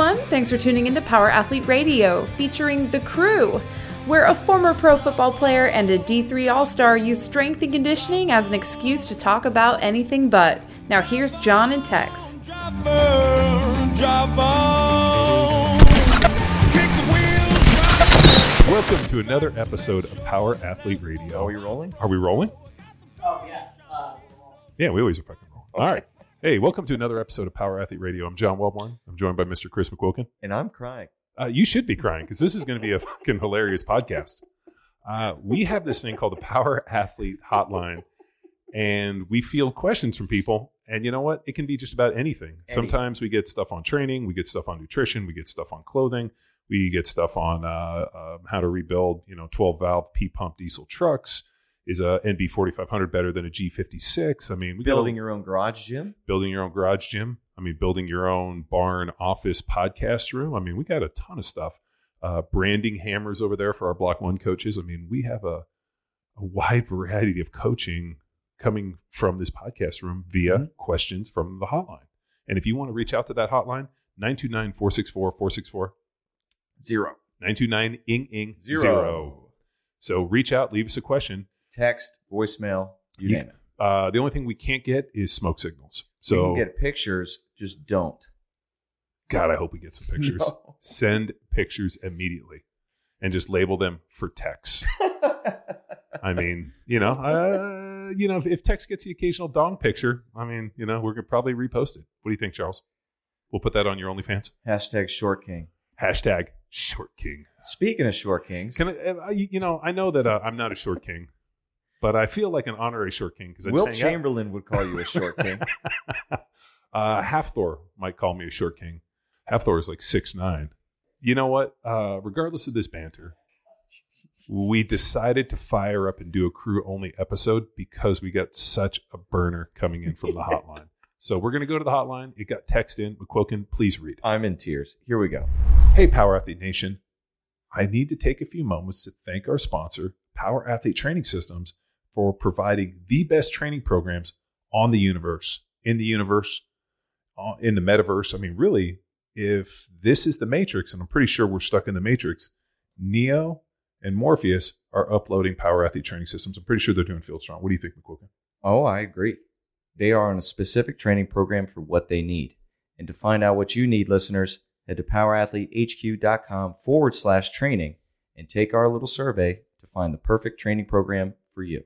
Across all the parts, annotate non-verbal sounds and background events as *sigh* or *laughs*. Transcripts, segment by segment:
everyone. Thanks for tuning into Power Athlete Radio, featuring The Crew, where a former pro football player and a D3 All Star use strength and conditioning as an excuse to talk about anything but. Now, here's John and Tex. Welcome to another episode of Power Athlete Radio. Are we rolling? Are we rolling? Oh yeah. Uh, Yeah, we always are fucking rolling. All right. Hey, welcome to another episode of Power Athlete Radio. I'm John Welbourn. I'm joined by Mr. Chris McQuilkin. And I'm crying. Uh, you should be crying because this is going to be a fucking hilarious podcast. Uh, we have this thing called the Power Athlete Hotline, and we field questions from people. And you know what? It can be just about anything. Sometimes we get stuff on training, we get stuff on nutrition, we get stuff on clothing, we get stuff on uh, um, how to rebuild, you know, 12 valve P pump diesel trucks. Is a NV4500 better than a G56? I mean, we got a- Building your own garage gym. building your own garage gym. I mean, building your own barn office podcast room. I mean, we got a ton of stuff. Uh, branding hammers over there for our Block One coaches. I mean, we have a, a wide variety of coaching coming from this podcast room via Mhm. questions from the hotline. And if you want to reach out to that hotline, 929 464 464 Zero. 929 ing ing Zero. zero. So reach out, leave us a question. Text, voicemail, you Yeah. name it. Uh, the only thing we can't get is smoke signals. you So can get pictures, just don't. God, I hope we get some pictures. *laughs* No. Send pictures immediately and just label them for text. *laughs* I mean, you know, uh, you know, if, if Tex gets the occasional dong picture, I mean, you know, we're gonna probably repost it. What do you think, Charles? We'll put that on your OnlyFans. Hashtag short king. Hashtag Short King. Speaking of short kings, Can I, uh, you know? I know that uh, I'm not a short king, but I feel like an honorary short king because Wilt Chamberlain would call you a short king. *laughs* uh, Hafthor might call me a short king. Hafthor is like six nine. You know what? Uh, regardless of this banter, we decided to fire up and do a crew only episode because we got such a burner coming in from the *laughs* hotline. so we're going to go to the hotline. It got text in. McQuilkin, please read. I'm in tears. Here we go. Hey, Power Athlete Nation. I need to take a few moments to thank our sponsor, Power Athlete Training Systems, for providing the best training programs on the universe, in the universe, uh, in the metaverse. I mean, really, if this is the Matrix, and I'm pretty sure we're stuck in the Matrix, Neo and Morpheus are uploading Power Athlete Training Systems. I'm pretty sure they're doing Field Strong. What do you think, McQuilkin? Oh, I agree. They are on a specific training program for what they need. And to find out what you need, listeners, head to powerathletehq.com forward slash training and take our little survey to find the perfect training program for you.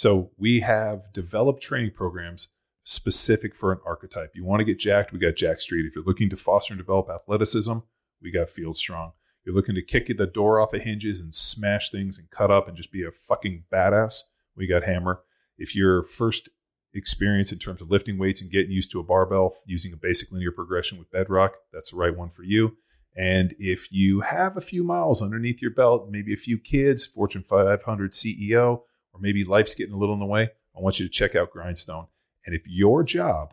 So we have developed training programs specific for an archetype. You want to get jacked, we got Jacked Street. If you're looking to foster and develop athleticism, we got Field Strong. You're looking to kick the door off of hinges and smash things and cut up and just be a fucking badass, we got Hammer. If your first experience in terms of lifting weights and getting used to a barbell using a basic linear progression with Bedrock, that's the right one for you. And if you have a few miles underneath your belt, maybe a few kids, Fortune 500 CEO, or maybe life's getting a little in the way, I want you to check out Grindstone. And if your job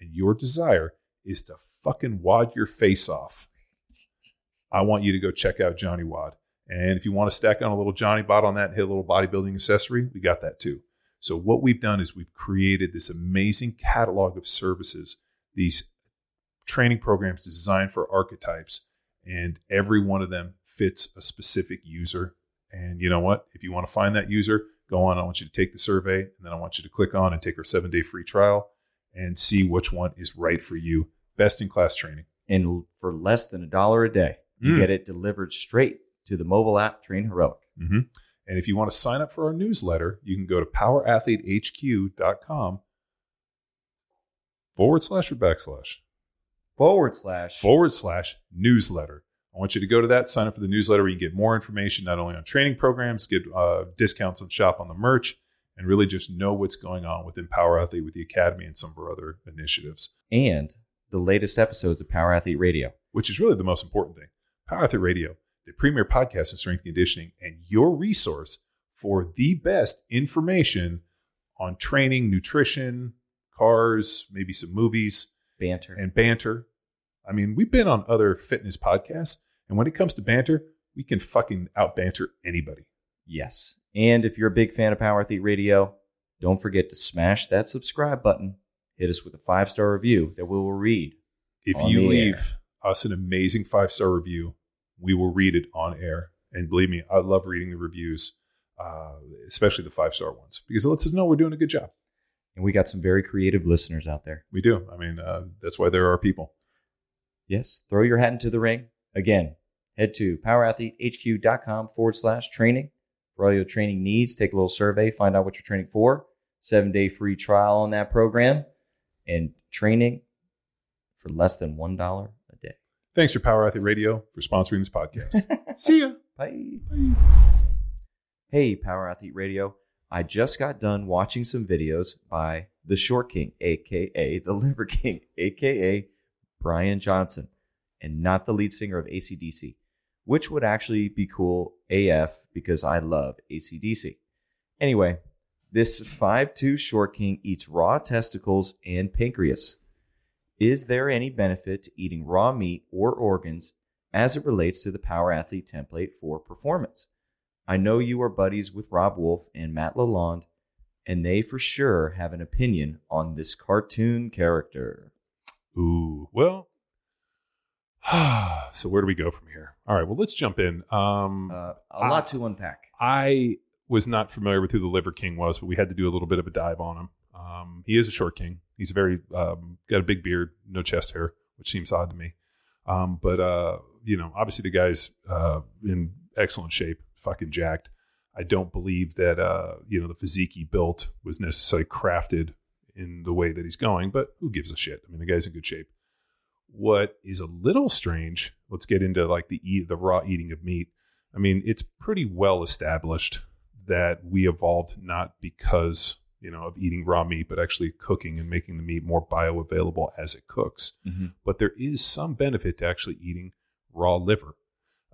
and your desire is to fucking wad your face off, I want you to go check out Johnny WOD. And if you want to stack on a little Johnny Bot on that and hit a little bodybuilding accessory, we got that too. So what we've done is we've created this amazing catalog of services, these training programs designed for archetypes, and every one of them fits a specific user. And you know what? If you want to find that user, go on. I want you to take the survey, and then I want you to click on and take our seven day free trial and see which one is right for you. Best in class training. And for less than a dollar a day, you Mm. get it delivered straight to the mobile app Train Heroic. hmm And if you want to sign up for our newsletter, you can go to powerathletehq.com forward slash or backslash Forward slash. forward slash newsletter. I want you to go to that, sign up for the newsletter where you can get more information, not only on training programs, get uh, discounts on shop on the merch, and really just know what's going on within Power Athlete with the Academy and some of our other initiatives, and the latest episodes of Power Athlete Radio. which is really the most important thing. Power Athlete Radio, the premier podcast in strength and conditioning, and your resource for the best information on training, nutrition, cars, maybe some movies, Banter. and banter. I mean, we've been on other fitness podcasts, and when it comes to banter, we can fucking out banter anybody. yes. And if you're a big fan of Power Athlete Radio, don't forget to smash that subscribe button. Hit us with a five star review that we will read. If you leave air. us an amazing five star review, we will read it on air. And believe me, I love reading the reviews, uh, especially the five star ones, because it lets us know we're doing a good job. And we got some very creative listeners out there. We do. I mean, uh, that's why there are people. Yes, throw your hat into the ring. Again, head to powerathletehq.com forward slash training for all your training needs. Take a little survey, find out what you're training for. Seven day free trial on that program and training for less than $1 a day. Thanks for Power Athlete Radio for sponsoring this podcast. *laughs* See ya. Bye. Hey, Power Athlete Radio. I just got done watching some videos by the Short King, aka the Liver King, aka Brian Johnson, and not the lead singer of ACDC, which would actually be cool AF because I love ACDC. Anyway, this 5'2 Short King eats raw testicles and pancreas. Is there any benefit to eating raw meat or organs as it relates to the Power Athlete template for performance? I know you are buddies with Robb Wolf and Matt Lalonde, and they for sure have an opinion on this cartoon character. Ooh, well. *sighs* so where do we go from here? All right, well, let's jump in. Um, Uh, a lot to unpack. I was not familiar with who the Liver King was, but we had to do a little bit of a dive on him. Um, he is a short king. He's very um, got a big beard, no chest hair, which seems odd to me. Um, but uh, you know, obviously the guy's uh, in excellent shape, fucking jacked. I don't believe that uh, you know the physique he built was necessarily crafted in the way that he's going, but who gives a shit? I mean, the guy's in good shape. What is a little strange? Let's get into like the eat, the raw eating of meat. I mean, it's pretty well established that we evolved not because you know of eating raw meat, but actually cooking and making the meat more bioavailable as it cooks. Mhm. But there is some benefit to actually eating raw liver.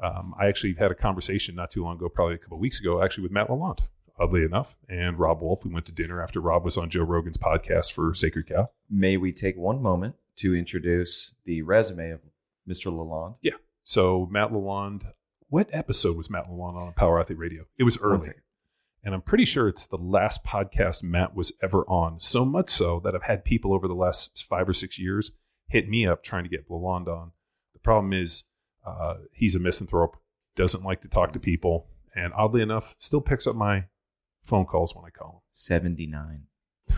Um, I actually had a conversation not too long ago, probably a couple of weeks ago, actually with Matt Lalonde, oddly enough, and Robb Wolf. We went to dinner after Rob was on Joe Rogan's podcast for Sacred Cow. May we take one moment to introduce the resume of Mr. Lalonde? Yeah. So Matt Lalonde, what episode was Matt Lalonde on Power Athlete Radio? It was early. And I'm pretty sure it's the last podcast Matt was ever on. So much so that I've had people over the last five or six years hit me up trying to get Lalonde on. The problem is uh, he's a misanthrope, doesn't like to talk to people, and oddly enough, still picks up my phone calls when I call 79. him.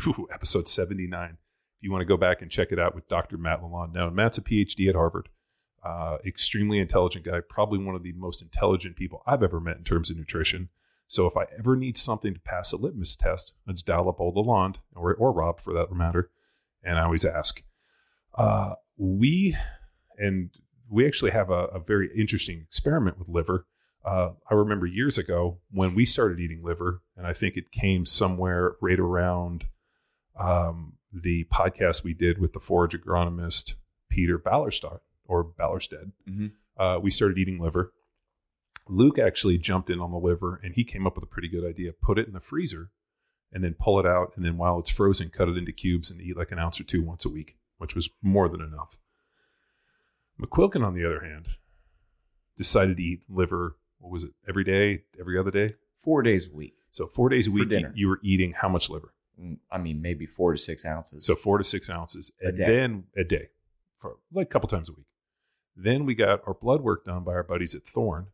Ooh, episode 79. If you want to go back and check it out with Dr. Matt Lalonde. Now, Matt's a PhD at Harvard. Uh, extremely intelligent guy, probably one of the most intelligent people I've ever met in terms of nutrition. So if I ever need something to pass a litmus test, I just dial up old Lalonde or, or Rob for that matter, and I always ask. Uh, we and we actually have a, a very interesting experiment with liver. Uh, I remember years ago when we started eating liver, and I think it came somewhere right around um, the podcast we did with the forage agronomist Peter Ballerstadt or Ballerstedt Mhm. uh, we started eating liver. Luke actually jumped in on the liver and he came up with a pretty good idea. Put it in the freezer and then pull it out. And then while it's frozen, cut it into cubes and eat like an ounce or two once a week, which was more than enough. McQuilkin, on the other hand, decided to eat liver, what was it, every day, every other day? Four days a week. So four days a week, you, you were eating how much liver? Mm, I mean, maybe four to six ounces. So four to six ounces, A and day. then a day, for like a couple times a week. Then we got our blood work done by our buddies at Thorne.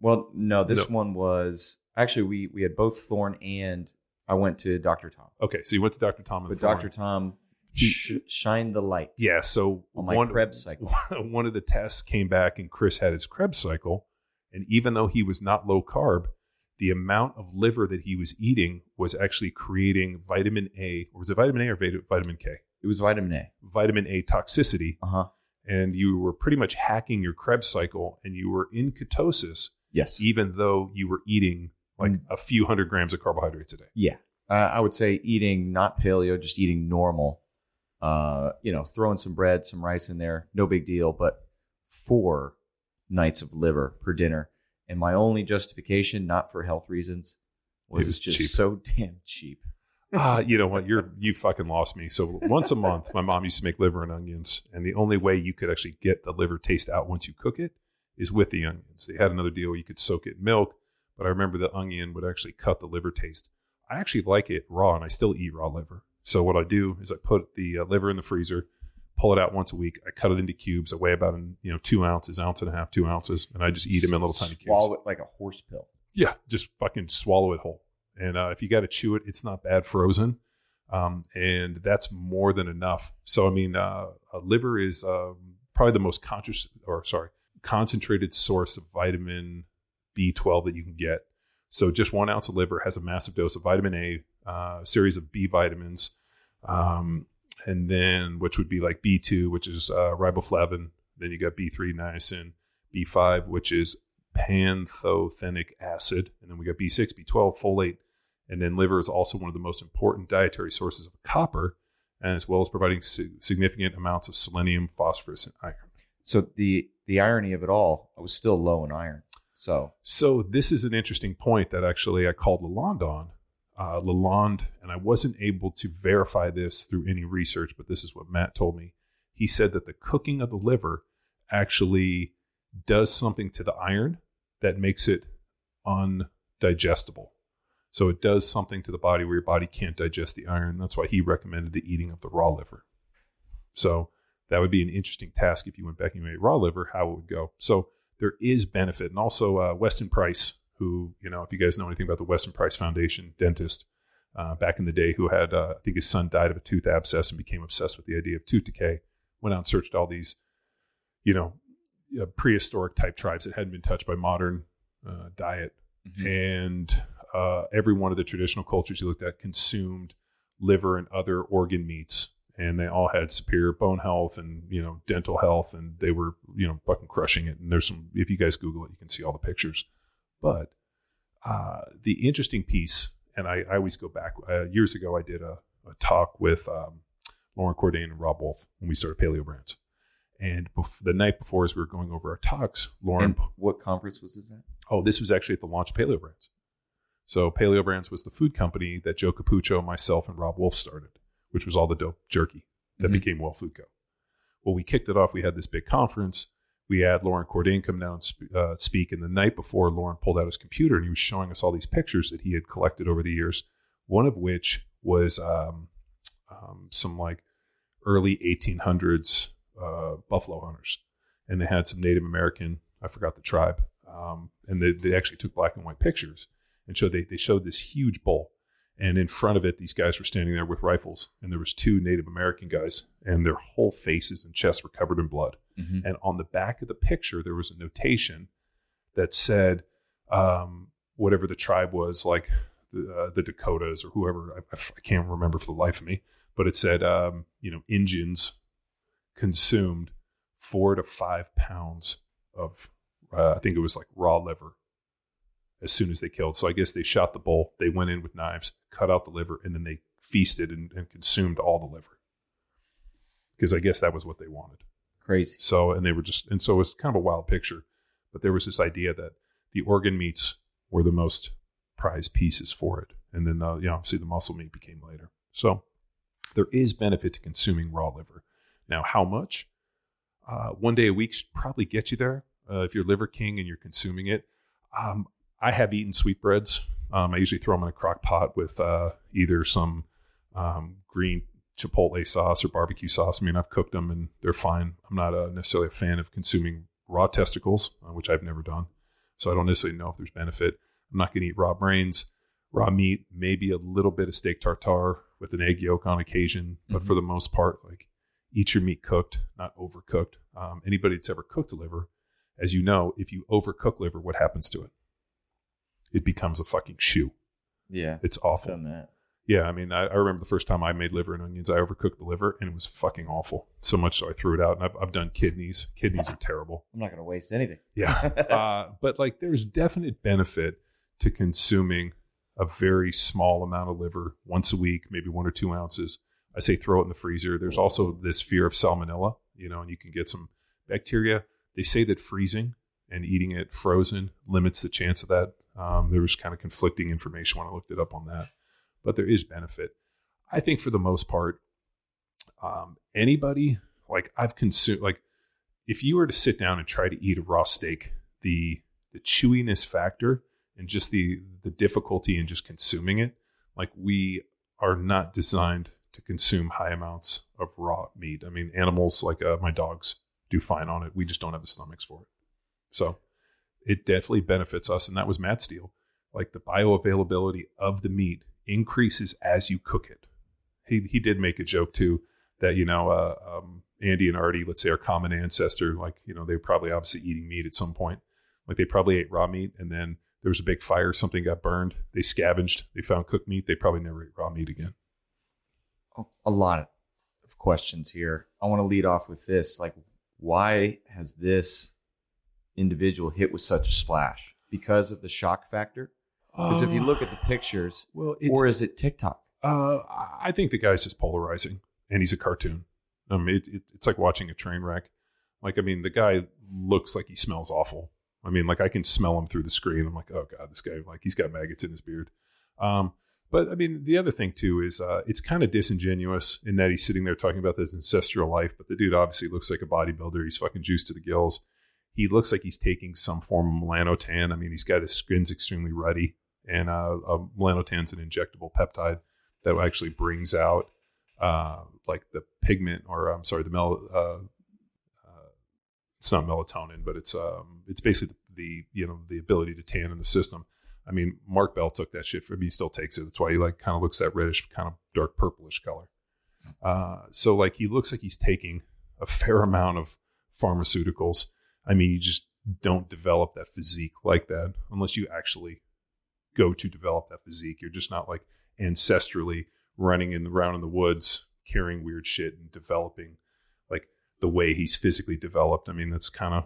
well, no, this No. one was actually we we had both Thorne and I went to Dr. Tom, Okay, so you went to Dr. Tom and but. Dr. Tom sh- shined the light. Yeah, so On my one, Krebs cycle. *laughs* one of the tests came back and Chris had his Krebs cycle. And even though he was not low carb, the amount of liver that he was eating was actually creating vitamin A, or was it vitamin A or vitamin K? It was vitamin A. Vitamin A toxicity. Uh huh. And you were pretty much hacking your Krebs cycle and you were in ketosis, Yes. even though you were eating like Mm. a few hundred grams of carbohydrates a day. Yeah. Uh, I would say eating not paleo, just eating normal. Uh, you know, throwing some bread, some rice in there, no big deal. But four nights of liver per dinner, and my only justification, not for health reasons, was, It was just cheap. so *laughs* damn cheap. ah, you know what? You're you fucking lost me. So once a month, my mom used to make liver and onions, and the only way you could actually get the liver taste out once you cook it is with the onions. They had another deal where you could soak it in milk, but I remember the onion would actually cut the liver taste. I actually like it raw, and I still eat raw liver. So what I do is I put the uh, liver in the freezer, pull it out once a week. I cut it into cubes. I weigh about you know two ounces, ounce and a half, two ounces, and I just eat them in little tiny cubes. Swallow it like a horse pill. Yeah, just fucking swallow it whole. And uh, if you got to chew it, it's not bad frozen. Um, and that's more than enough. So, I mean, uh, liver is um, probably the most conscious, or sorry, concentrated source of vitamin B12 that you can get. So, just one ounce of liver has a massive dose of vitamin A, uh, a series of B vitamins, um, and then which would be like B2, which is uh, riboflavin. Then you got B3, niacin, B5, which is pantothenic acid, and then we got B6, B12, folate, and then liver is also one of the most important dietary sources of copper, as well as providing significant amounts of selenium, phosphorus, and iron. So the the irony of it all, I was still low in iron. So so this is an interesting point that actually I called Lalonde on. Uh, Lalonde, and I wasn't able to verify this through any research, but this is what Matt told me. He said that the cooking of the liver actually does something to the iron that makes it undigestible. So it does something to the body where your body can't digest the iron. That's why he recommended the eating of the raw liver. So that would be an interesting task if you went back and you ate raw liver, how it would go. So there is benefit. And also uh, Weston Price, who, you know, if you guys know anything about the Weston Price Foundation, dentist uh, back in the day who had, uh, I think his son died of a tooth abscess and became obsessed with the idea of tooth decay, went out and searched all these, you know, uh, prehistoric type tribes that hadn't been touched by modern uh, diet. Mm-hmm. And uh, every one of the traditional cultures he looked at consumed liver and other organ meats. And they all had superior bone health and, you know, dental health. And they were, you know, fucking crushing it. And there's some, if you guys Google it, you can see all the pictures. But uh, the interesting piece, and I, I always go back, uh, years ago, I did a, a talk with um, Loren Cordain and Robb Wolf when we started Paleo Brands. And bef- the night before, as we were going over our talks, Loren. And what conference was this at? Oh, this was actually at the launch of Paleo Brands. So Paleo Brands was the food company that Joe Capucho, myself, and Robb Wolf started, which was all the dope jerky that mm-hmm. became Well Food Co. Well, we kicked it off. We had this big conference. We had Loren Cordain come down and sp- uh, speak. And the night before, Loren pulled out his computer and he was showing us all these pictures that he had collected over the years. One of which was um, um, some like early 1800s uh, buffalo hunters, and they had some Native American. I forgot the tribe, um, and they, they actually took black and white pictures and showed they, they showed this huge bull and in front of it these guys were standing there with rifles and there was two native american guys and their whole faces and chests were covered in blood mm-hmm. and on the back of the picture there was a notation that said um, whatever the tribe was like the, uh, the dakotas or whoever I, I, can't remember for the life of me but it said um, you know Indians consumed four to five pounds of uh, i think it was like raw liver as soon as they killed. So I guess they shot the bull, they went in with knives, cut out the liver, and then they feasted and, and consumed all the liver. Because I guess that was what they wanted. Crazy. So, and they were just, and so it was kind of a wild picture. But there was this idea that the organ meats were the most prized pieces for it. And then, the, you know, obviously the muscle meat became later. So there is benefit to consuming raw liver. Now, how much? Uh, one day a week should probably get you there. Uh, if you're liver king and you're consuming it, um, I have eaten sweetbreads. Um, I usually throw them in a crock pot with uh, either some um, green chipotle sauce or barbecue sauce. I mean, I've cooked them and they're fine. I'm not uh, necessarily a fan of consuming raw testicles, uh, which I've never done. So I don't necessarily know if there's benefit. I'm not going to eat raw brains, raw meat, maybe a little bit of steak tartare with an egg yolk on occasion. But mm-hmm. for the most part, like eat your meat cooked, not overcooked. Um, anybody that's ever cooked a liver, as you know, if you overcook liver, what happens to it? it becomes a fucking shoe. Yeah, it's awful. Yeah, I mean, I, I, remember the first time I made liver and onions, I overcooked the liver and it was fucking awful. So much so I threw it out. And I've, I've done kidneys. Kidneys are terrible. I'm not going to waste anything. Yeah. *laughs* uh, but like there's definite benefit to consuming a very small amount of liver once a week, maybe one or two ounces. I say throw it in the freezer. There's also this fear of salmonella, you know, and you can get some bacteria. They say that freezing and eating it frozen limits the chance of that. Um, there was kind of conflicting information when I looked it up on that, but there is benefit. I think for the most part, um, anybody like I've consumed like if you were to sit down and try to eat a raw steak, the the chewiness factor and just the the difficulty in just consuming it, like we are not designed to consume high amounts of raw meat. I mean, animals like uh, my dogs do fine on it. We just don't have the stomachs for it. So it definitely benefits us. And that was Matt deal. Like the bioavailability of the meat increases as you cook it. He, he did make a joke too that, you know, uh, um, Andy and Artie, let's say our common ancestor, like, you know, they were probably obviously eating meat at some point. Like they probably ate raw meat and then there was a big fire, something got burned. They scavenged, they found cooked meat. They probably never ate raw meat again. Oh, a lot of questions here. I want to lead off with this. Like, why has this individual hit with such a splash? Because of the shock factor? Because if you look at the pictures, well, it's, or is it TikTok? Uh, I think the guy's just polarizing, and he's a cartoon. I mean, it, it, it's like watching a train wreck. Like, I mean, the guy looks like he smells awful. I mean, like I can smell him through the screen. I'm like, oh god, this guy, like he's got maggots in his beard. Um, but I mean, the other thing too is uh, it's kind of disingenuous in that he's sitting there talking about this ancestral life, but the dude obviously looks like a bodybuilder. He's fucking juiced to the gills. He looks like he's taking some form of melanotan. I mean, he's got his skin's extremely ruddy, and uh, uh, melanotan's an injectable peptide that actually brings out uh, like the pigment, or I'm sorry, the mel. Uh, uh, it's not melatonin, but it's um, it's basically the, the you know the ability to tan in the system. I mean, Mark Bell took that shit for me. He still takes it. That's why he like kind of looks that reddish, kind of dark purplish color. Uh, so like he looks like he's taking a fair amount of pharmaceuticals. I mean, you just don't develop that physique like that unless you actually go to develop that physique. You're just not like ancestrally running in the around in the woods carrying weird shit and developing like the way he's physically developed. I mean, that's kind of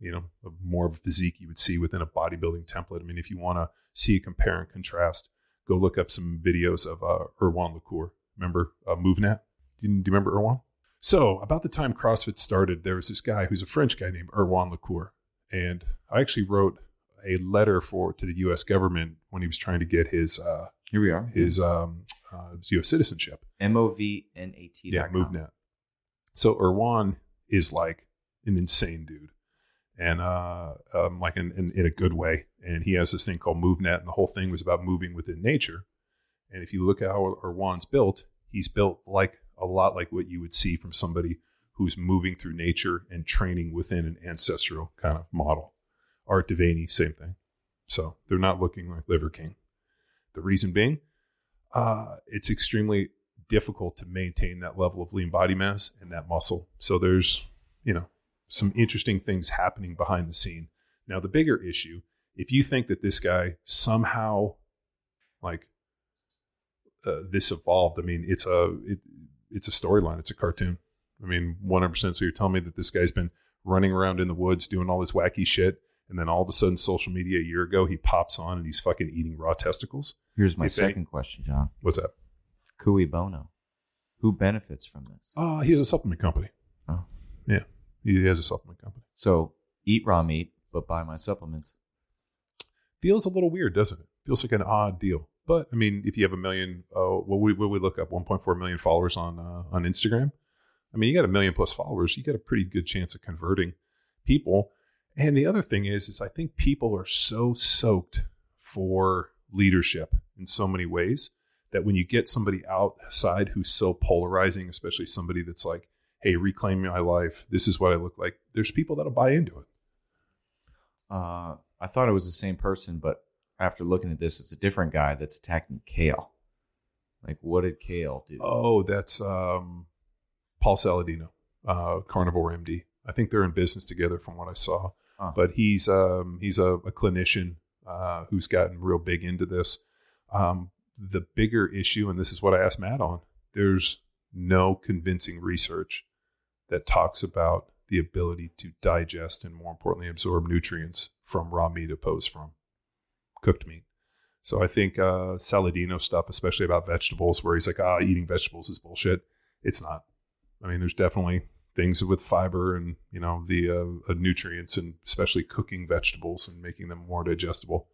you know, more of a physique you would see within a bodybuilding template. I mean, if you want to see a compare and contrast, go look up some videos of uh, Erwan Le Corre. Remember uh, MovNat? Do you, do you remember Erwan? So, about the time CrossFit started, there was this guy who's a French guy named Erwan Le Corre. And I actually wrote a letter for to the U.S. government when he was trying to get his uh, here we are his um, uh, U.S. citizenship. M O V N A T. Yeah, MovNat. So Erwan is like an insane dude and uh, um, like in, in, in, a good way. And he has this thing called MovNat, and the whole thing was about moving within nature. And if you look at how Erwan's built, he's built like a lot like what you would see from somebody who's moving through nature and training within an ancestral kind of model. Art De Vany, same thing. So they're not looking like Liver King. The reason being, uh, it's extremely difficult to maintain that level of lean body mass and that muscle. So there's, you know, some interesting things happening behind the scene. Now, the bigger issue, if you think that this guy somehow, like, uh, this evolved, I mean, it's a it, it's a storyline. It's a cartoon. I mean, one hundred percent. So you're telling me that this guy's been running around in the woods doing all this wacky shit, and then all of a sudden, social media a year ago, he pops on and he's fucking eating raw testicles. Here's my second any, question, John. What's that? Cui bono. Who benefits from this? Uh, he has a supplement company. Oh, yeah. He has a supplement company. So eat raw meat, but buy my supplements. Feels a little weird, doesn't it? Feels like an odd deal. But I mean, if you have a million, uh, what we what we look up, 1.4 million followers on uh, on Instagram. I mean, you got a million plus followers, you got a pretty good chance of converting people. And the other thing is, is I think people are so soaked for leadership in so many ways that when you get somebody outside who's so polarizing, especially somebody that's like, hey, reclaim my life. This is what I look like. There's people that'll buy into it. Uh, I thought it was the same person, but after looking at this, it's a different guy that's attacking Kale. Like, what did Kale do? Oh, that's um, Paul Saladino, uh, Carnivore MD. I think they're in business together, from what I saw. Huh. But he's um, he's a, a clinician uh, who's gotten real big into this. Um, the bigger issue, and this is what I asked Matt on. There's no convincing research that talks about the ability to digest and more importantly absorb nutrients from raw meat opposed from cooked meat. So I think uh, Saladino stuff, especially about vegetables, where he's like, ah, eating vegetables is bullshit. It's not. I mean, there's definitely things with fiber and you know the uh, nutrients and especially cooking vegetables and making them more digestible.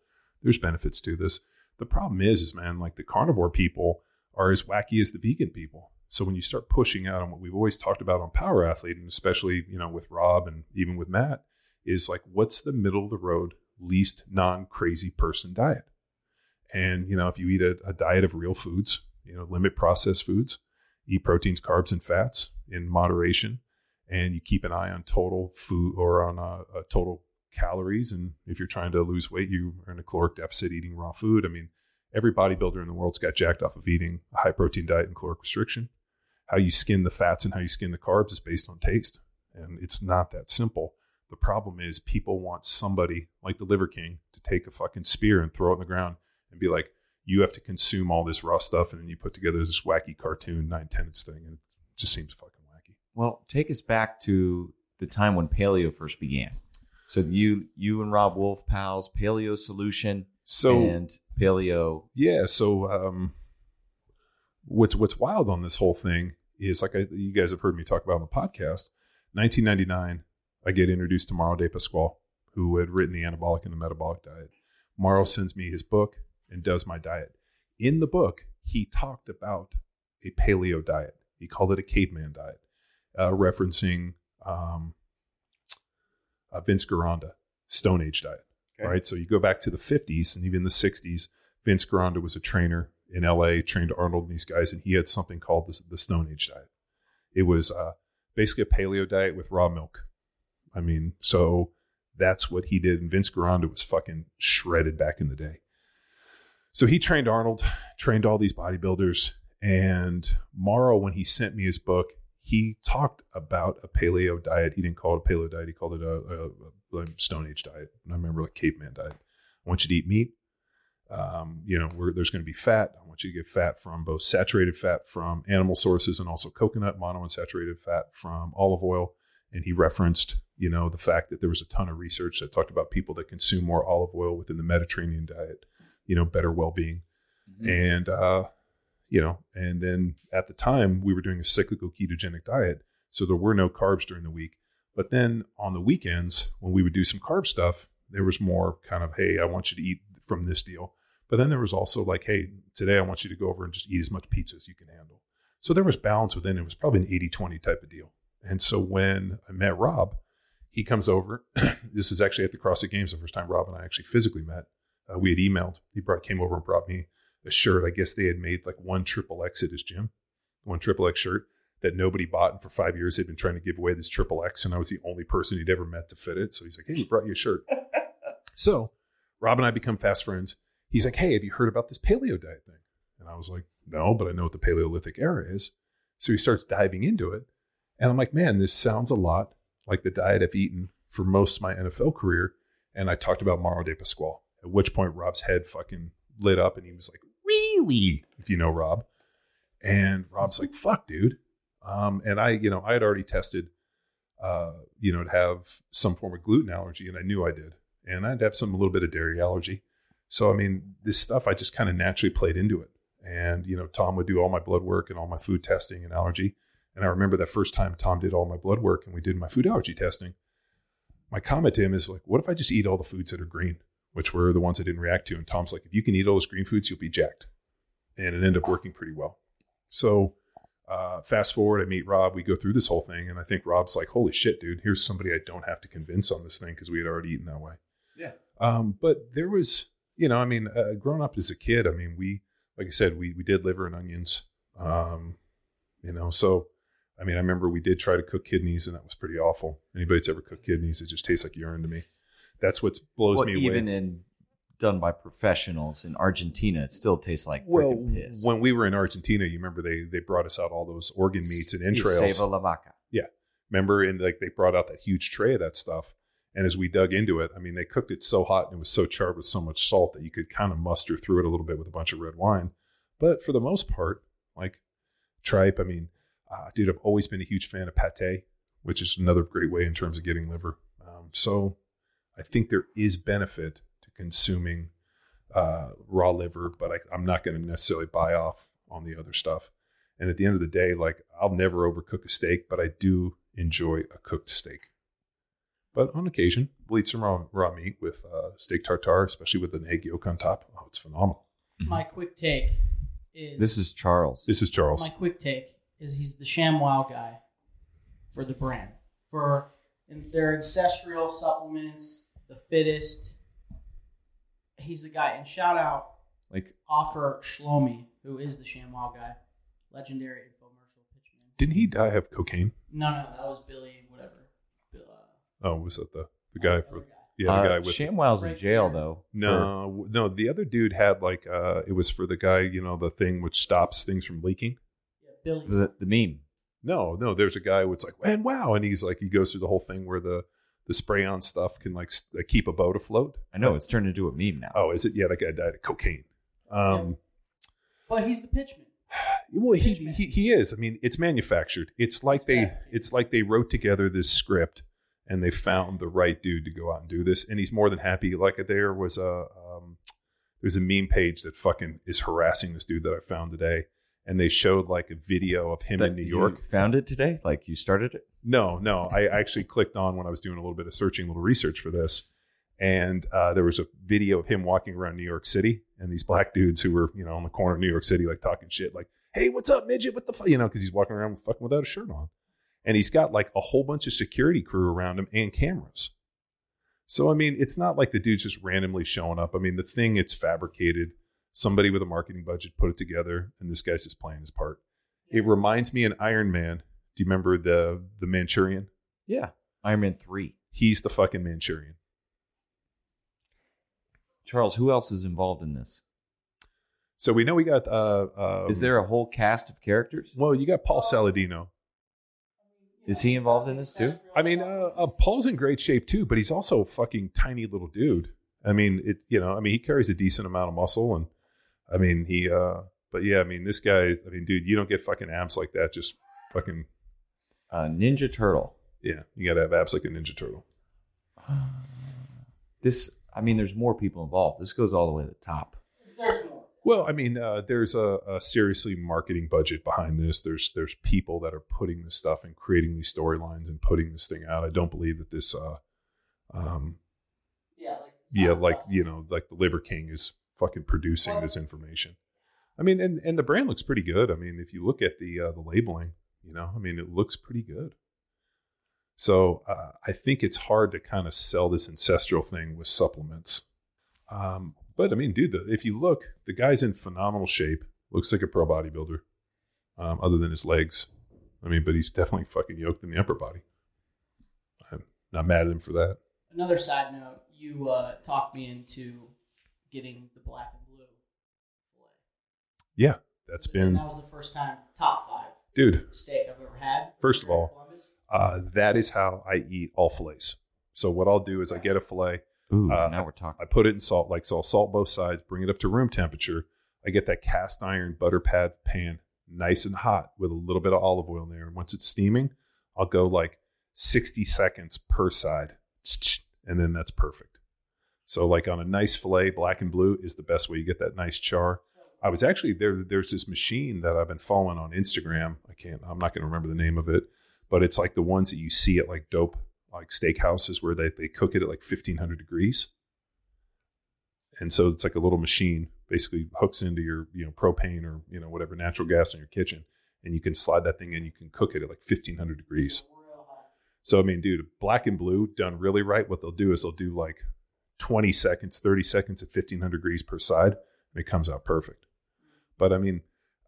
There's benefits to this. The problem is, is man, like the carnivore people are as wacky as the vegan people. So when you start pushing out on what we've always talked about on Power Athlete, and especially you know with Rob and even with Matt, is like what's the middle of the road, least non crazy person diet? And you know if you eat a, a diet of real foods, you know limit processed foods, eat proteins, carbs, and fats in moderation, and you keep an eye on total food or on uh, uh, total calories. And if you're trying to lose weight, you are in a caloric deficit eating raw food. I mean, every bodybuilder in the world's got jacked off of eating a high protein diet and caloric restriction. How you skin the fats and how you skin the carbs is based on taste, and it's not that simple. The problem is people want somebody like the Liver King to take a fucking spear and throw it in the ground and be like, you have to consume all this raw stuff, and then you put together this wacky cartoon nine tenants thing, and it just seems fucking. Well, take us back to the time when paleo first began. So you you and Robb Wolf pals, Paleo Solution, So and Paleo. yeah, so um, what's what's wild on this whole thing is like I, you guys have heard me talk about on the podcast. 1999, I get introduced to Mauro Di Pasquale, who had written the Anabolic and the Metabolic Diet. Mauro sends me his book and does my diet. In the book, he talked about a paleo diet. He called it a caveman diet, uh, referencing um, uh, Vince Gironda, Stone Age diet. Okay. Right. So you go back to the 50s and even the 60s. Vince Gironda was a trainer in LA, trained Arnold and these guys, and he had something called the, the Stone Age diet. It was uh, basically a paleo diet with raw milk. I mean, so that's what he did. And Vince Gironda was fucking shredded back in the day. So he trained Arnold, trained all these bodybuilders. And Mauro, when he sent me his book, he talked about a paleo diet. He didn't call it a paleo diet. He called it a, a, a Stone Age diet. And I remember like caveman diet. I want you to eat meat. Um, you know, there's going to be fat. I want you to get fat from both saturated fat from animal sources and also coconut, monounsaturated fat from olive oil. And he referenced, you know, the fact that there was a ton of research that talked about people that consume more olive oil within the Mediterranean diet, you know, better well-being. And, uh, you know, and then at the time we were doing a cyclical ketogenic diet. So there were no carbs during the week. But then on the weekends, when we would do some carb stuff, there was more kind of, hey, I want you to eat from this deal. But then there was also like, hey, today I want you to go over and just eat as much pizza as you can handle. So there was balance within. It was probably an 80 20 type of deal. And so when I met Rob, he comes over. *clears throat* this is actually at the CrossFit Games, the first time Rob and I actually physically met. Uh, we had emailed. He brought came over and brought me a shirt. I guess they had made like one triple X at his gym, one triple X shirt that nobody bought. And for five years, they'd been trying to give away this triple X, and I was the only person he'd ever met to fit it. So he's like, "Hey, we brought you a shirt." *laughs* so Rob and I become fast friends. He's like, "Hey, have you heard about this paleo diet thing?" And I was like, "No, but I know what the Paleolithic era is." So he starts diving into it, and I'm like, "Man, this sounds a lot like the diet I've eaten for most of my NFL career." And I talked about Mauro di Pasquale. At which point, Rob's head fucking lit up, and he was like, "Really?" If you know Rob, and Rob's like, "Fuck, dude." Um, and I, you know, I had already tested, uh, you know, to have some form of gluten allergy, and I knew I did, and I'd have some a little bit of dairy allergy. So I mean, this stuff I just kind of naturally played into it. And you know, Tom would do all my blood work and all my food testing and allergy. And I remember that first time Tom did all my blood work and we did my food allergy testing. My comment to him is like, "What if I just eat all the foods that are green?" Which were the ones I didn't react to. And Tom's like, "If you can eat all those green foods, you'll be jacked." And it ended up working pretty well. So uh, fast forward, I meet Rob. We go through this whole thing, and I think Rob's like, "Holy shit, dude! Here's somebody I don't have to convince on this thing because we had already eaten that way." Yeah. Um, but there was, you know, I mean, uh, growing up as a kid, I mean, we, like I said, we we did liver and onions. Um, you know, so I mean, I remember we did try to cook kidneys, and that was pretty awful. Anybody that's ever cooked kidneys, it just tastes like urine to me. That's what blows Well, me even away. in done by professionals in Argentina, it still tastes like well, piss. when we were in Argentina, you remember they they brought us out all those organ meats and entrails. Seba la vaca. Yeah, remember, and like they brought out that huge tray of that stuff. And as we dug into it, I mean, they cooked it so hot and it was so charred with so much salt that you could kind of muster through it a little bit with a bunch of red wine. But for the most part, like tripe, I mean, uh, dude, I've always been a huge fan of pate, which is another great way in terms of getting liver. Um, so I think there is benefit consuming uh, raw liver, but I, I'm not going to necessarily buy off on the other stuff. And at the end of the day, like I'll never overcook a steak, but I do enjoy a cooked steak. But on occasion, we'll eat some raw, raw meat with uh, steak tartare, especially with an egg yolk on top. Oh, it's phenomenal. My quick take is This is Charles. This is Charles. my quick take is he's the sham wow guy for the brand for in their ancestral supplements, the fittest. He's the guy. And shout out like offer Shlomi, who is the sham wow guy. legendary infomercial pitchman. Didn't he die of cocaine? No, no, that was Billy. Whatever. Bill, uh, Oh, was that the the guy other for? guy. Yeah, the Uh, guy with. ShamWow's in jail there. though. no, no, the other dude had like uh, it was for the guy, you know, the thing which stops things from leaking. Yeah, Billy. the, the meme. No, no, there's a guy who's like, and wow, and he's like, he goes through the whole thing where the the spray on stuff can like s- like, keep a boat afloat. I know it's turned into a meme now. Oh, is it? Yeah, that guy died of cocaine. Um, but he's the pitchman. *sighs* Well, he, Pitchman. he he is. I mean, it's manufactured. It's like they Yeah. it's like they wrote together this script and they found the right dude to go out and do this, and he's more than happy. Like there was a um, there's a meme page that fucking is harassing this dude that I found today, and they showed like a video of him That in New you York. found it today? Like you started it? No, no. I actually clicked on when I was doing a little bit of searching, a little research for this, and uh, there was a video of him walking around New York City, and these black dudes who were, you know, on the corner of New York City, like talking shit, like, "Hey, what's up, midget? What the fuck?" You know, because he's walking around fucking without a shirt on, and he's got like a whole bunch of security crew around him and cameras. So I mean, it's not like the dude's just randomly showing up. I mean, the thing it's fabricated. Somebody with a marketing budget put it together, and this guy's just playing his part. It reminds me in Iron Man. Do you remember the the Manchurian? Yeah. Iron Man 3. He's the fucking Manchurian. Charles, who else is involved in this? So we know we got. Uh, uh, is there a whole cast of characters? Well, you got Paul Saladino. Is he involved in this too? I mean, uh, uh, Paul's in great shape too, but he's also a fucking tiny little dude. I mean, it. You know, I mean, he carries a decent amount of muscle, and I mean, he. uh But yeah, I mean, this guy. I mean, dude, you don't get fucking abs like that. Just fucking. Uh, Ninja Turtle. Yeah, you got to have abs like a ninja turtle. *sighs* This, I mean, there's more people involved. This goes all the way to the top. Well, I mean, uh, there's a, a seriously marketing budget behind this. There's there's people that are putting this stuff and creating these storylines and putting this thing out. I don't believe that this, uh, um, Yeah, like yeah, like you know, like the Liver King is fucking producing this information. I mean, and and the brand looks pretty good. I mean, if you look at the uh, the labeling, you know, I mean, it looks pretty good. So uh, I think it's hard to kind of sell this ancestral thing with supplements. Um, but I mean, dude, the, if you look, the guy's in phenomenal shape. Looks like a pro bodybuilder, um, other than his legs. I mean, but he's definitely fucking yoked in the upper body. I'm not mad at him for that. Another side note: you uh, talked me into getting the black and blue fillet. Yeah, that's And been, that was the first time top five dude. steak I've ever had. First of all, Uh, that is how I eat all fillets. So what I'll do is I get a fillet, Ooh, Uh, now we're talking. I put it in salt, like so I'll salt both sides, bring it up to room temperature. I get that cast iron butter pad pan, nice and hot with a little bit of olive oil in there. And once it's steaming, I'll go like 60 seconds per side. And then that's perfect. So like on a nice fillet, black and blue is the best way you get that nice char. I was actually there. There's this machine that I've been following on Instagram. I can't. I'm not going to remember the name of it, but it's like the ones that you see at like dope like steakhouses where they they cook it at like 1500 degrees. And so it's like a little machine basically hooks into your you know propane or you know whatever natural gas in your kitchen, and you can slide that thing in. You can cook it at like 1500 degrees. So I mean, dude, black and blue done really right. What they'll do is they'll do like 20 seconds, 30 seconds at 1500 degrees per side, and it comes out perfect. But I mean,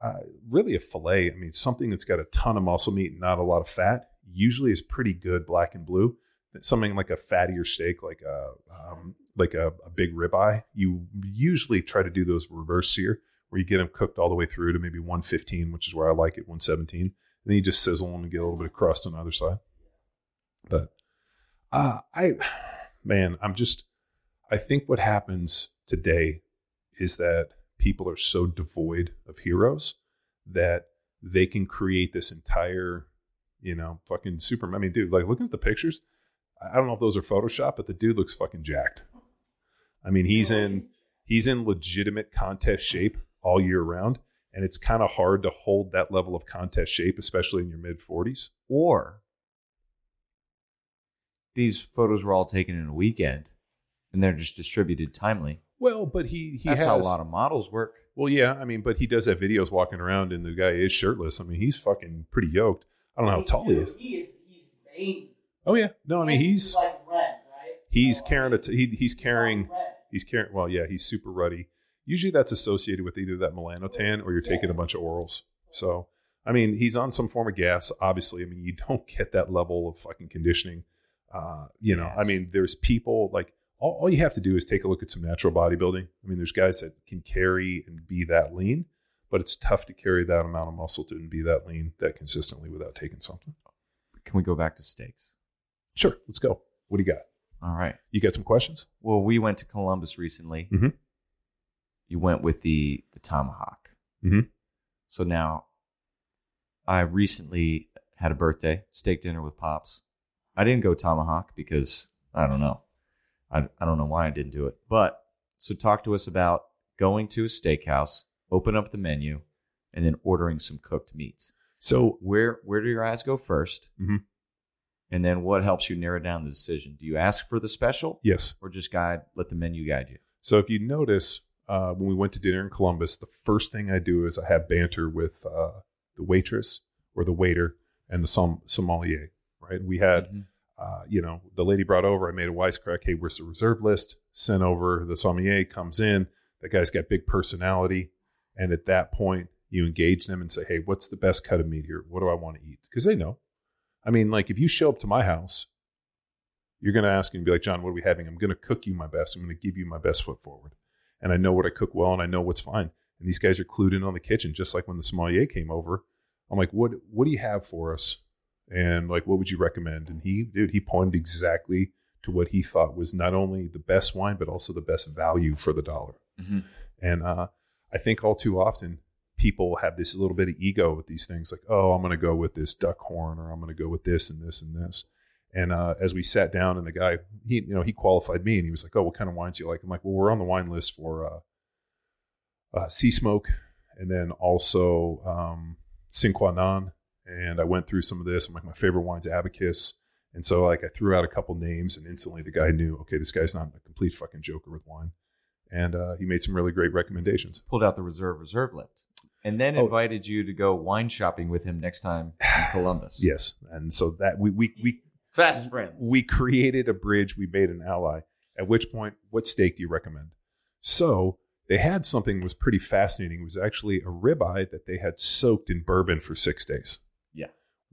uh, really a fillet. I mean, something that's got a ton of muscle meat and not a lot of fat usually is pretty good black and blue. Something like a fattier steak, like a um, like a, a big ribeye, you usually try to do those reverse sear, where you get them cooked all the way through to maybe 115, which is where I like it, 117. And then you just sizzle them and get a little bit of crust on the other side. But uh, I, *sighs* man, I'm just, I think what happens today is that people are so devoid of heroes that they can create this entire, you know, fucking super. I mean, dude, like looking at the pictures, I don't know if those are Photoshop, but the dude looks fucking jacked. I mean, he's in he's in legitimate contest shape all year round, and it's kind of hard to hold that level of contest shape, especially in your mid forties. Or these photos were all taken in a weekend and they're just distributed timely. Well, but he he That's has how a lot of models work. Well, yeah, I mean, but he does have videos walking around, and the guy is shirtless. I mean, he's fucking pretty yoked. I don't know how tall he is. He is. He's veiny. Oh yeah, no, I mean And he's like red, right? he's So, carrying a t- he, he's he's carrying red. he's carrying well yeah he's super ruddy. Usually that's associated with either that melanotan or you're taking a bunch of orals. So I mean, he's on some form of gas. Obviously, I mean, you don't *laughs* get that level of fucking conditioning. Uh, you know, I mean, there's people like all, all you have to do is take a look at some natural bodybuilding. I mean, there's guys that can carry and be that lean, but it's tough to carry that amount of muscle to and be that lean that consistently without taking something. Can we go back to steaks? Sure, let's go. What do you got? All right. You got some questions? Well, we went to Columbus recently. Mhm. You went with the the tomahawk. Mhm. So now, I recently had a birthday steak dinner with pops. I didn't go tomahawk because I don't know. I I don't know why I didn't do it. But so talk to us about going to a steakhouse, open up the menu, and then ordering some cooked meats. So Where where do your eyes go 1st Mhm. And then what helps you narrow down the decision? Do you ask for the special? yes, or just guide let the menu guide you So if you notice, uh, when we went to dinner in Columbus, the first thing I do is I have banter with uh, the waitress or the waiter and the som- sommelier. Right? We had, Mhm. Uh, you know, the lady brought over. I made a wisecrack. Hey, where's the reserve list? Sent over. The sommelier comes in. That guy's got big personality, and at that point, you engage them and say, "Hey, what's the best cut of meat here? What do I want to eat?" Because they know. I mean, like if you show up to my house you're going to ask and be like, John, what are we having? I'm going to cook you my best. I'm going to give you my best foot forward. And I know what I cook well and I know what's fine. And these guys are clued in on the kitchen, just like when the sommelier came over. I'm like, what, what do you have for us? And like, what would you recommend? And he, dude, he pointed exactly to what he thought was not only the best wine, but also the best value for the dollar. Mhm. And uh, I think all too often people have this little bit of ego with these things like, oh, I'm going to go with this Duckhorn or I'm going to go with this and this and this. And uh, as we sat down, and the guy, he, you know, he qualified me, and he was like, "Oh, what kind of wines do you like?" I'm like, "Well, we're on the wine list for uh, uh, Sea Smoke, and then also um, Sine Qua Non." And I went through some of this. I'm like, my favorite wine's Abacus, and so like I threw out a couple names, and instantly the guy knew, okay, this guy's not a complete fucking joker with wine, and uh, he made some really great recommendations. pulled out the reserve reserve list and then Oh. invited you to go wine shopping with him next time in columbus *sighs* Yes, and so that we we we fast friends we created a bridge we made an ally at which point what steak do you recommend so they had something that was pretty fascinating it was actually a ribeye that they had soaked in bourbon for six days.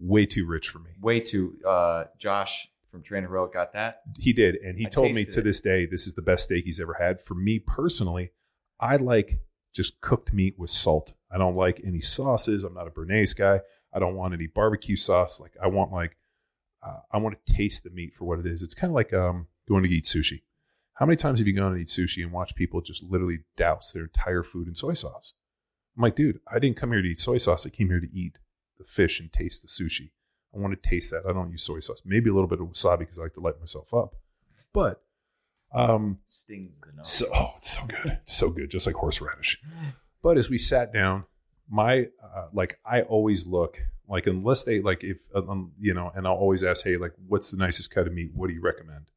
Way too rich for me. Way too uh josh from trainer row got that. He did and he I told me to it. this day this is the best steak he's ever had. For me personally i like just cooked meat with salt. I don't like any sauces. I'm not a béarnaise guy. I don't want any barbecue sauce. Like i want like uh, i want to taste the meat for what it is. It's kind of like um, going to eat sushi. How many times have you gone and eat sushi and watched people just literally douse their entire food in soy sauce? I'm like dude i didn't come here to eat soy sauce. I came here to eat the fish and taste the sushi I want to taste that. I don't use soy sauce. Maybe a little bit of wasabi because I like to light myself up. But um, stings the nose so oh, it's so good, it's so good, just like horseradish. But as we sat down, my uh, like I always look like unless they like if um, you know, and I'll always ask, hey, like what's the nicest cut of meat? What do you recommend?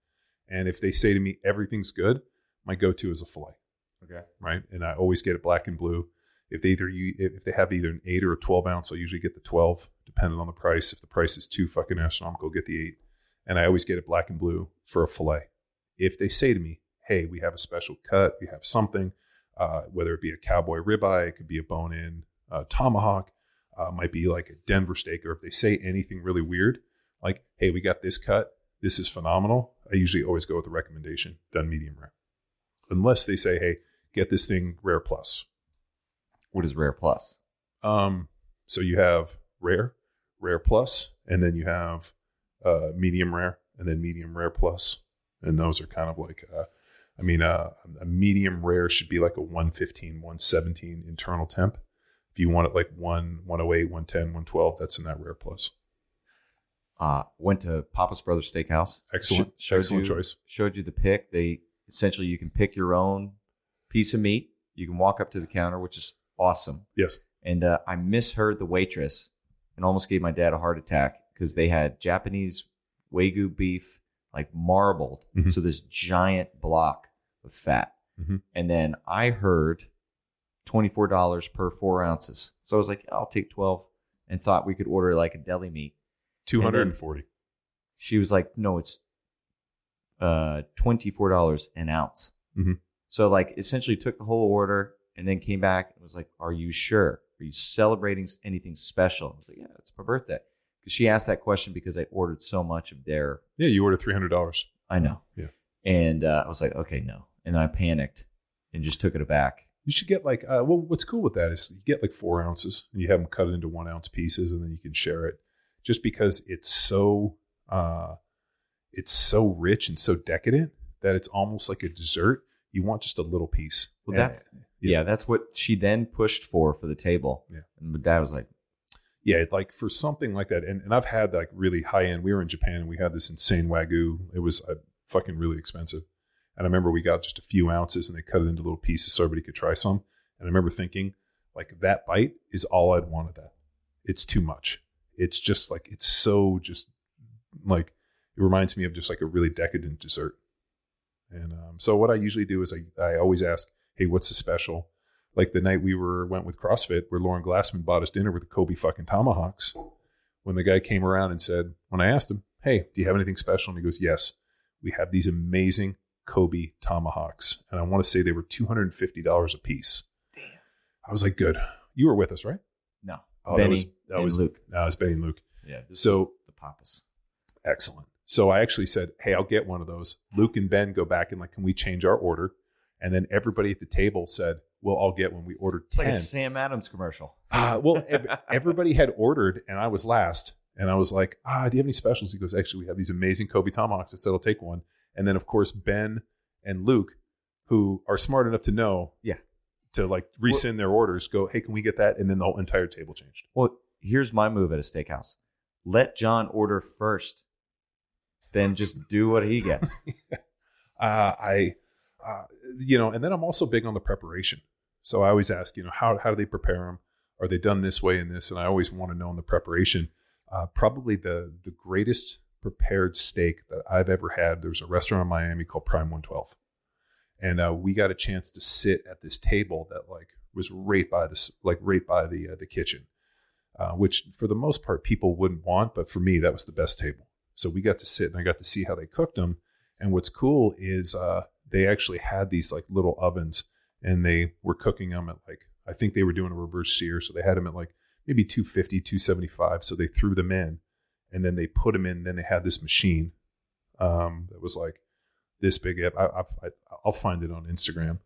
And if they say to me everything's good, my go-to is a fillet okay right? And I always get it black and blue. If they either you if they have either an eight or a twelve ounce, I usually get the twelve, depending on the price. If the price is too fucking astronomical, get the eight. And I always get it black and blue for a fillet. If they say to me, "Hey, we have a special cut, we have something," uh, whether it be a cowboy ribeye, it could be a bone-in uh, tomahawk, uh, might be like a Denver steak, or if they say anything really weird, like, "Hey, we got this cut, this is phenomenal," I usually always go with the recommendation done medium rare, unless they say, "Hey." Get this thing rare plus. What is rare plus Um, so you have rare, rare plus, and then you have uh, medium rare, and then medium rare plus, and those are kind of like, uh, I mean, uh, a medium rare should be like a 115, 117 internal temp. If you want it like 1, 108, 110, 112, that's in that rare plus. uh went to Pappas Brothers steakhouse Excellent, Sh- excellent you, choice. showed you the pick they essentially you can pick your own piece of meat you can walk up to the counter which is awesome Yes. and uh, I misheard the waitress and almost gave my dad a heart attack because they had Japanese wagyu beef like marbled, Mhm. so this giant block of fat, Mhm. and then I heard twenty four dollars per four ounces. So I was like, I'll take twelve, and thought we could order like a deli meat. 240. She was like, No, it's uh twenty four dollars an ounce. Mhm. So like essentially took the whole order and then came back and was like, Are you sure? are you celebrating anything special? I was like, yeah, it's my birthday. Because she asked that question because I ordered so much of their. Yeah, you order three hundred dollars. I know. Yeah. And uh, I was like, okay, no. And then I panicked and just took it back. You should get like, uh, well, what's cool with that is you get like four ounces and you have them cut into one ounce pieces and then you can share it. Just because it's so, uh, it's so rich and so decadent that it's almost like a dessert. You want just a little piece. Well, that's yeah. that's what she then pushed for for the table. Yeah. And my dad was like, yeah, like for something like that. And, and I've had like really high end. We were in Japan and we had this insane wagyu. It was uh, fucking really expensive. And I remember we got just a few ounces and they cut it into little pieces so everybody could try some. And I remember thinking, like, that bite is all I'd want of that. It's too much. It's just like, it's so just like, it reminds me of just like a really decadent dessert. And um, so what I usually do is I, I always ask, hey, what's the special? Like the night we were went with CrossFit, where Lauren Glassman bought us dinner with the Kobe fucking tomahawks. When the guy came around and said, when I asked him, hey, do you have anything special? And he goes, yes, we have these amazing Kobe tomahawks, and I want to say they were two hundred and fifty dollars a piece. Damn. I was like, good. You were with us, right? no. Oh, Benny that was that was Luke. That was Benny and Luke. Yeah. So- the Pappas. Excellent. So I actually said, "Hey, I'll get one of those." Luke and Ben go back and like, "Can we change our order?" And then everybody at the table said, we'll all get when We ordered It's like a Sam Adams commercial. Uh, well, everybody had ordered, and I was last. And I was like, "Ah, do you have any specials?" He goes, "Actually, we have these amazing Kobe tomahawks." I said, "I'll take one." And then, of course, Ben and Luke, who are smart enough to know, Yeah. to like rescind their orders, go, "Hey, can we get that?" And then the whole entire table changed. Well, here's my move at a steakhouse. Let John order first, then just do what he gets. *laughs* uh, I, uh, you know, and then I'm also big on the preparation. So I always ask, you know, how how do they prepare them? Are they done this way and this? And I always want to know in the preparation. Uh, probably the the greatest prepared steak that I've ever had. There's a restaurant in Miami called Prime 112, and uh, we got a chance to sit at this table that like was right by this, like right by the uh, the kitchen, uh, which for the most part people wouldn't want, but for me that was the best table. So we got to sit and I got to see how they cooked them. And what's cool is uh, they actually had these like little ovens and they were cooking them at like, I think they were doing a reverse sear. So they had them at like maybe 250, 275. So they threw them in and then they put them in. Then they had this machine um, that was like this big. I, I, I, I'll find it on Instagram.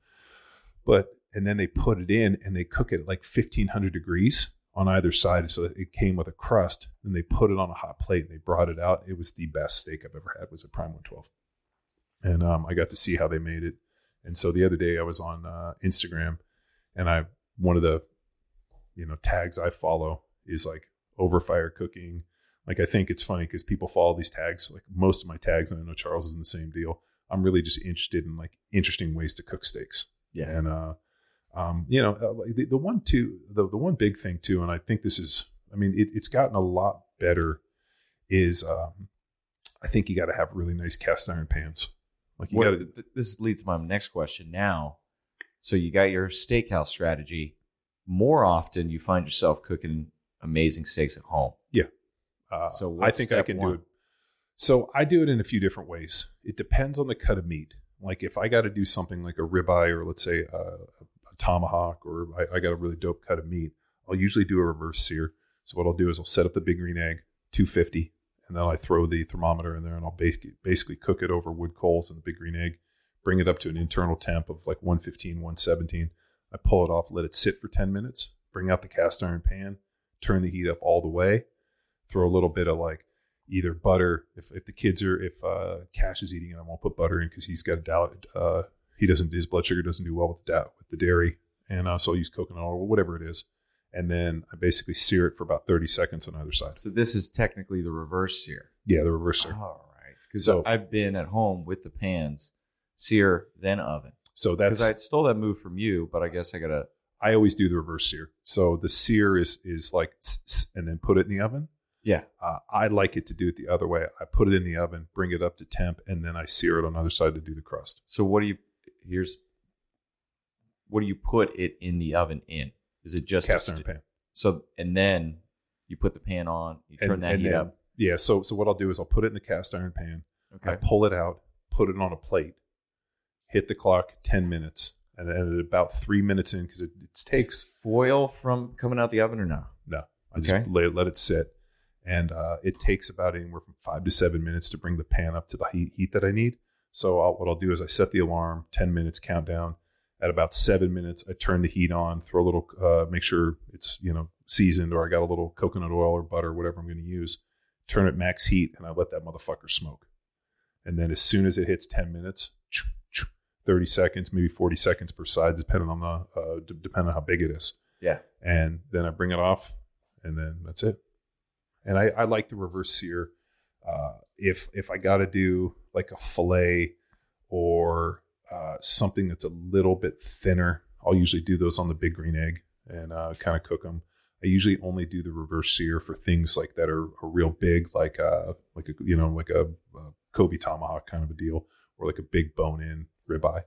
But, and then they put it in and they cook it at like 1500 degrees on either side so it came with a crust and they put it on a hot plate and they brought it out it was the best steak i've ever had was a prime 112 and um, i got to see how they made it and so the other day i was on uh, instagram and i one of the you know tags i follow is like over fire cooking like i think it's funny because people follow these tags like most of my tags and i know charles is in the same deal i'm really just interested in like interesting ways to cook steaks Yeah. and uh um, you know, uh, the, the one too, the, the one big thing too, and I think this is, I mean, it, it's gotten a lot better. Is um, I think you got to have really nice cast iron pans. Like you got th- this leads to my next question now. So you got your steakhouse strategy. More often, you find yourself cooking amazing steaks at home. uh, So I think I can one? do it. So I do it in a few different ways. It depends on the cut of meat. Like if I got to do something like a ribeye or let's say a, a tomahawk, or I, I got a really dope cut of meat, I'll usually do a reverse sear. So what I'll do is I'll set up the big green egg, 250, and then I throw the thermometer in there and I'll basically basically cook it over wood coals in the big green egg, bring it up to an internal temp of like 115, 117. I pull it off, let it sit for 10 minutes, bring out the cast iron pan, turn the heat up all the way, throw a little bit of like either butter if, if the kids are if uh, Cash is eating it, I won't put butter in because he's got a doubt. Uh, he doesn't his blood sugar doesn't do well with the with the dairy, and uh, so I'll use coconut oil whatever it is, and then I basically sear it for about thirty seconds on either side. So this is technically the reverse sear. Yeah, the reverse sear. All right. Because So- I've been at home with the pans, sear, then oven. So that's Because I stole that move from you, but I guess I got to. I always do the reverse sear. So the sear is is like and then put it in the oven. Yeah. Uh, I like it to do it the other way. I put it in the oven, bring it up to temp, and then I sear it on the other side to do the crust. So what do you. Here's. What do you put it in the oven in? Is it just. Cast iron pan. So, and then you put the pan on, you turn And- that and heat then- up. Yeah. So so what I'll do is I'll put it in the cast iron pan. Okay. I pull it out, put it on a plate, hit the clock, 10 minutes. and then at about three minutes in, because it, it takes Foil from coming out the oven or no? no, I Okay. just let, let it sit, and uh, it takes about anywhere from five to seven minutes to bring the pan up to the heat, heat that I need. So I'll, what I'll do is I set the alarm, ten minutes countdown. At about seven minutes, I turn the heat on, throw a little, uh, make sure it's you know seasoned, or I got a little coconut oil or butter, whatever I'm going to use. Turn it max heat, and I let that motherfucker smoke. And then as soon as it hits ten minutes, 30 seconds, maybe 40 seconds per side, depending on the uh, d- depending on how big it is Yeah. and then I bring it off, and then that's it. And I, I like the reverse sear. Uh, if if I got to do like a fillet or uh, something that's a little bit thinner, I'll usually do those on the big green egg and uh, kind of cook them. I usually only do the reverse sear for things like that are, are real big, like uh like a you know like a, a Kobe tomahawk kind of a deal, or like a big bone in ribeye.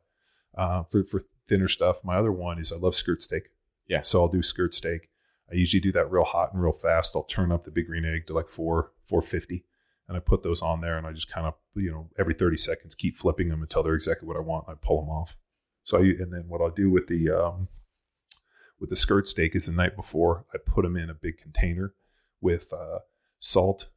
Uh, for for thinner stuff, my other one is I love skirt steak. Yeah. So I'll do skirt steak. I usually do that real hot and real fast. I'll turn up the big green egg to like four four fifty, and I put those on there, and I just kind of you know every thirty seconds keep flipping them until they're exactly what I want. I pull them off. So I and then what I'll do with the um, with the skirt steak is the night before I put them in a big container with uh, salt,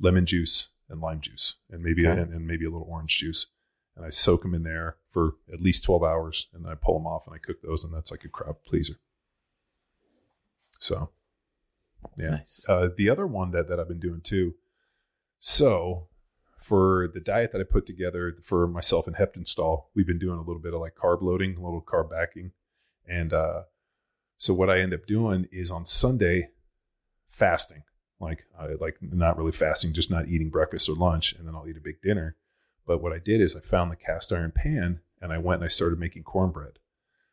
lemon juice, and lime juice, and maybe Okay. and, and maybe a little orange juice. And I soak them in there for at least twelve hours, and then I pull them off and I cook those, and that's like a crowd pleaser. So, yeah. Nice. Uh, the other one that, that I've been doing too. So, for the diet that I put together for myself and Heptonstall, we've been doing a little bit of like carb loading, a little carb backing. And uh, so, what I end up doing is on Sunday, fasting. Like, like not really fasting, just not eating breakfast or lunch, and then I'll eat a big dinner. But what I did is I found the cast iron pan and I went and I started making cornbread.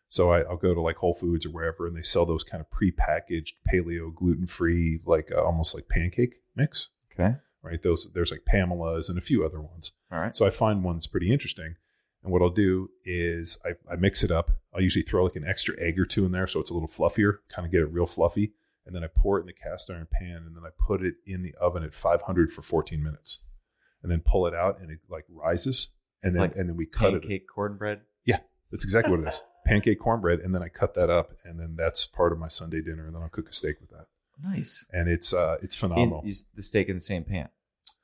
So I, I'll go to like Whole Foods or wherever, and they sell those kind of pre-packaged paleo, gluten-free, like uh, almost like pancake mix, Okay. Right? Those there's like Pamela's and a few other ones. All right. So I find one that's pretty interesting. And what I'll do is I, I mix it up. I'll usually throw like an extra egg or two in there so it's a little fluffier, kind of get it real fluffy. And then I pour it in the cast iron pan and then I put it in the oven at 500 for 14 minutes. And then pull it out and it like rises. And It's then like and then we cut it. Pancake cornbread. Yeah, that's exactly what it is. *laughs* Pancake cornbread. And then I cut that up and then that's part of my Sunday dinner. And then I'll cook a steak with that. Nice. And it's uh it's In, phenomenal. is the steak in the same pan,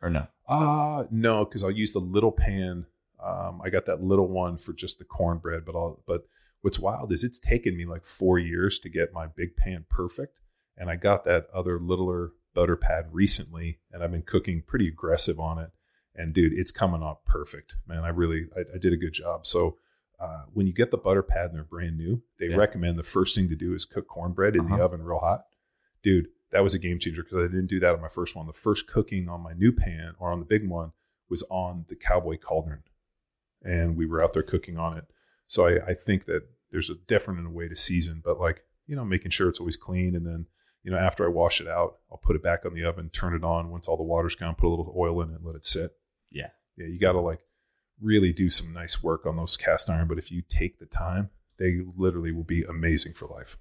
or no? Uh no, because I'll use the little pan. Um, I got that little one for just the cornbread, but I'll but what's wild is it's taken me like four years to get my big pan perfect. And I got that other littler Butter Pat recently, and I've been cooking pretty aggressive on it. And dude, it's coming out perfect, man. I really I, I did a good job. So uh, when you get the Butter Pat and they're brand new, they Yeah. recommend the first thing to do is cook cornbread in the Uh-huh. oven real hot. Dude, that was a game changer because I didn't do that on my first one. The first cooking on my new pan or on the big one was on the cowboy cauldron, and we were out there cooking on it. So I, I think that there's a different in a way to season, but like you know, making sure it's always clean, and then you know after I wash it out, I'll put it back on the oven, turn it on once all the water's gone, put a little oil in it, and let it sit. Yeah. Yeah, you got to like really do some nice work on those cast iron, but if you take the time, they literally will be amazing for life.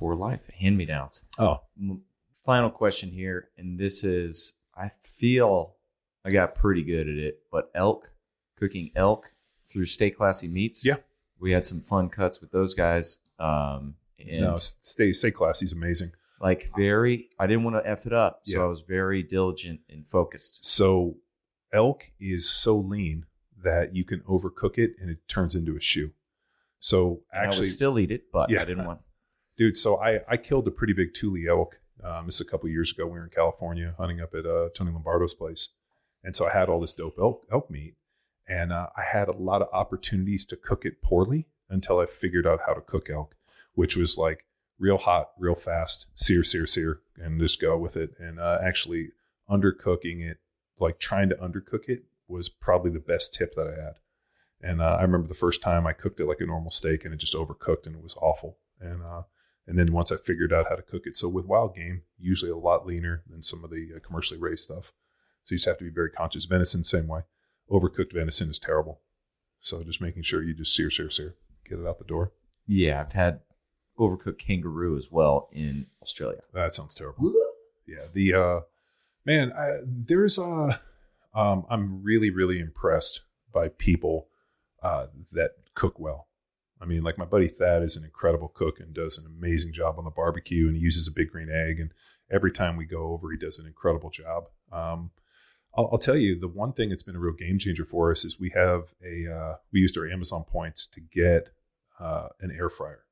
For life, hand me downs. Oh, M- Final question here, and this is I feel I got pretty good at it, but elk cooking elk through Stay Classy Meats. Yeah. we had some fun cuts with those guys. Um, and no, stay stay classy is amazing. like very, I didn't want to f it up, so Yeah. I was very diligent and focused. So elk is so lean that you can overcook it and it turns into a shoe. So actually, would still eat it, but Yeah. I didn't want. Dude, so I I killed a pretty big tule elk. Um, this is a couple years ago. We were in California hunting up at uh, Tony Lombardo's place, and so I had all this dope elk elk meat, and uh, I had a lot of opportunities to cook it poorly until I figured out how to cook elk, which was like real hot, real fast, sear, sear, sear, and just go with it. And uh, actually undercooking it, like trying to undercook it, was probably the best tip that I had. And uh, I remember the first time I cooked it like a normal steak, and it just overcooked, and it was awful. And uh, and then once I figured out how to cook it, so with wild game, usually a lot leaner than some of the uh, commercially raised stuff. So you just have to be very conscious. Venison, same way. Overcooked venison is terrible. So just making sure you just sear, sear, sear, get it out the door. Yeah, I've had overcooked kangaroo as well in Australia. That sounds terrible. Yeah, the uh, man, I, there's uh, um, I'm really, really impressed by people uh, that cook well. I mean, like my buddy Thad is an incredible cook and does an amazing job on the barbecue, and he uses a big green egg. And every time we go over, he does an incredible job. Um, I'll, I'll, tell you the one thing that's been a real game changer for us is we have a uh, we used our Amazon points to get uh, an air fryer.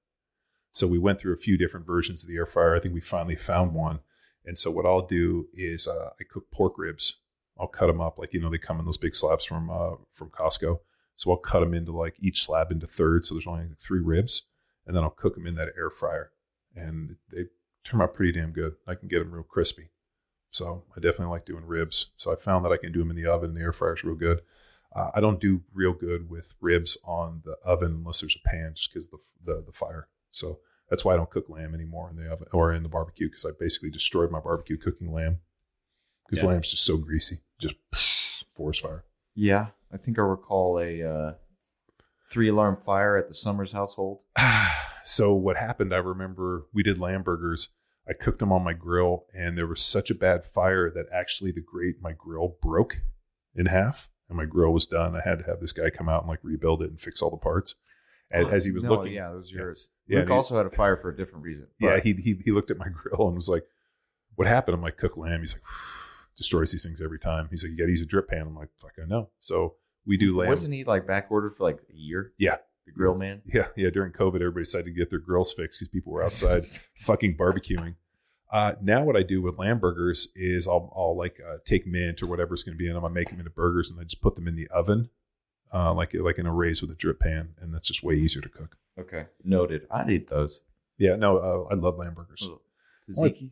So we went through a few different versions of the air fryer. I think we finally found one. And so what I'll do is uh, I cook pork ribs. I'll cut them up like you know they come in those big slabs from uh, from Costco. So I'll cut them into like each slab into thirds. So there's only like three ribs, and then I'll cook them in that air fryer, and they turn out pretty damn good. I can get them real crispy. So I definitely like doing ribs. So I found that I can do them in the oven. The air fryer is real good. Uh, I don't do real good with ribs on the oven unless there's a pan, just because the, the the fire. So that's why I don't cook lamb anymore in the oven or in the barbecue because I basically destroyed my barbecue cooking lamb because yeah. lamb's just so greasy, just *sniffs* forest fire. Yeah, I think I recall a uh, three alarm fire at the Summers household. *sighs* so what happened? I remember we did lamb burgers. I cooked them on my grill, and there was such a bad fire that actually the grate my grill broke in half, and my grill was done. I had to have this guy come out and like rebuild it and fix all the parts. As, as he was no, looking, yeah, it was yours. Yeah, Luke also had a fire for a different reason. Yeah, he, he he looked at my *laughs* grill and was like, "What happened?" I'm like, "Cook lamb." He's like destroys these things every time. He's like, you got to use a drip pan. I'm like, fuck, I know. So we do lamb. Wasn't he like back ordered for like a year? Yeah. The grill man? Yeah. Yeah. During COVID, everybody decided to get their grills fixed because people were outside *laughs* fucking barbecuing. Uh, now what I do with lamb burgers is I'll, I'll like uh, take mint or whatever's going to be in them. I make them into burgers and I just put them in the oven, uh, like like in a raise with a drip pan, and that's just way easier to cook. Okay, noted. I'd eat those. Yeah, no, uh, I love lamb burgers. Tzatziki.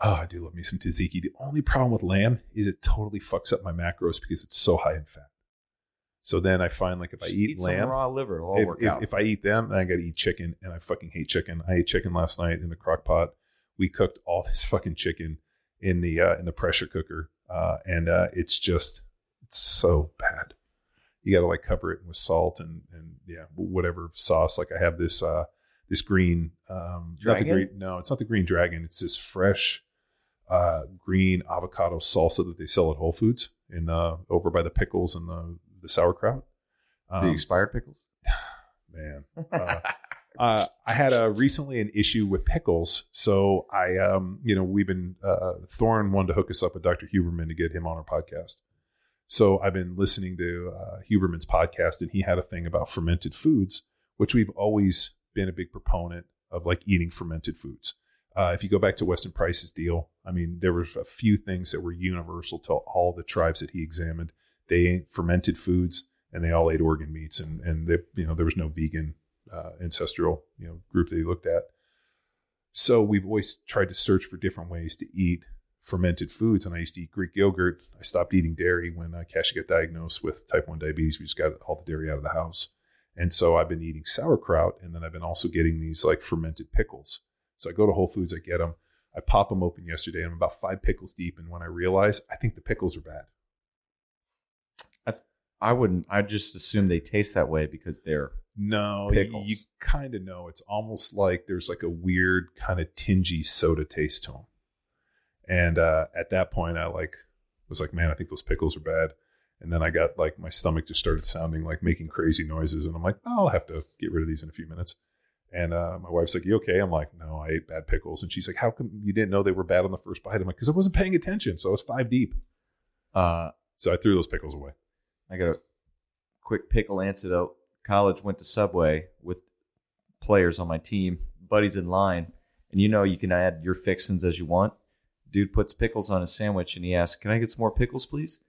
Oh, I do love me some tzatziki. The only problem with lamb is it totally fucks up my macros because it's so high in fat. So then I find like if Just I eat, eat lamb, raw liver, if, if, if I eat them, then I got to eat chicken, and I fucking hate chicken. I ate chicken last night in the crock pot. We cooked all *laughs* this fucking chicken in the uh, in the pressure cooker, uh, and uh, it's just it's so bad. You got to like cover it with salt and and yeah, whatever sauce. Like I have this uh this green um not the green no, it's not the green dragon. It's this fresh uh, green avocado salsa that they sell at Whole Foods in uh, over by the pickles and the the sauerkraut. the Um, expired pickles. *sighs* man, uh, uh, I had a recently an issue with pickles, so I um you know we've been uh, Thorne wanted to hook us up with Dr. Huberman to get him on our podcast. So I've been listening to uh, Huberman's podcast, and he had a thing about fermented foods, which we've always been a big proponent of, like eating fermented foods. Uh, if you go back to Weston Price's deal, I mean, there were a few things that were universal to all the tribes that he examined. They ate fermented foods, and they all ate organ meats, and and they, you know there was no vegan uh, ancestral you know group that he looked at. So we've always tried to search for different ways to eat fermented foods. And I used to eat Greek yogurt. I stopped eating dairy when uh, Cashy got diagnosed with type 1 diabetes. We just got all the dairy out of the house. And so I've been eating sauerkraut. And then I've been also getting these like fermented pickles. So I go to Whole Foods, I get them. I pop them open yesterday. I'm about five pickles deep. And when I realize, I think the pickles are bad. I wouldn't. I just assume they taste that way because they're No, Pickles. you, you kind of know. It's almost like there's like a weird kind of tingy soda taste to them. And uh, at that point, I like was like, man, I think those pickles are bad. And then I got like my stomach just started sounding like making crazy noises, and I'm like, oh, I'll have to get rid of these in a few minutes. And uh, my wife's like, you okay? I'm like, no, I ate bad pickles. And she's like, how come you didn't know they were bad on the first bite? I'm like, because I wasn't paying attention, so I was five deep. uh, So I threw those pickles away. I got a quick pickle antidote. College went to Subway with players on my team, buddies in line, and you know you can add your fixins as you want. Dude puts pickles on his sandwich and he asks, "Can I get some more pickles, please?"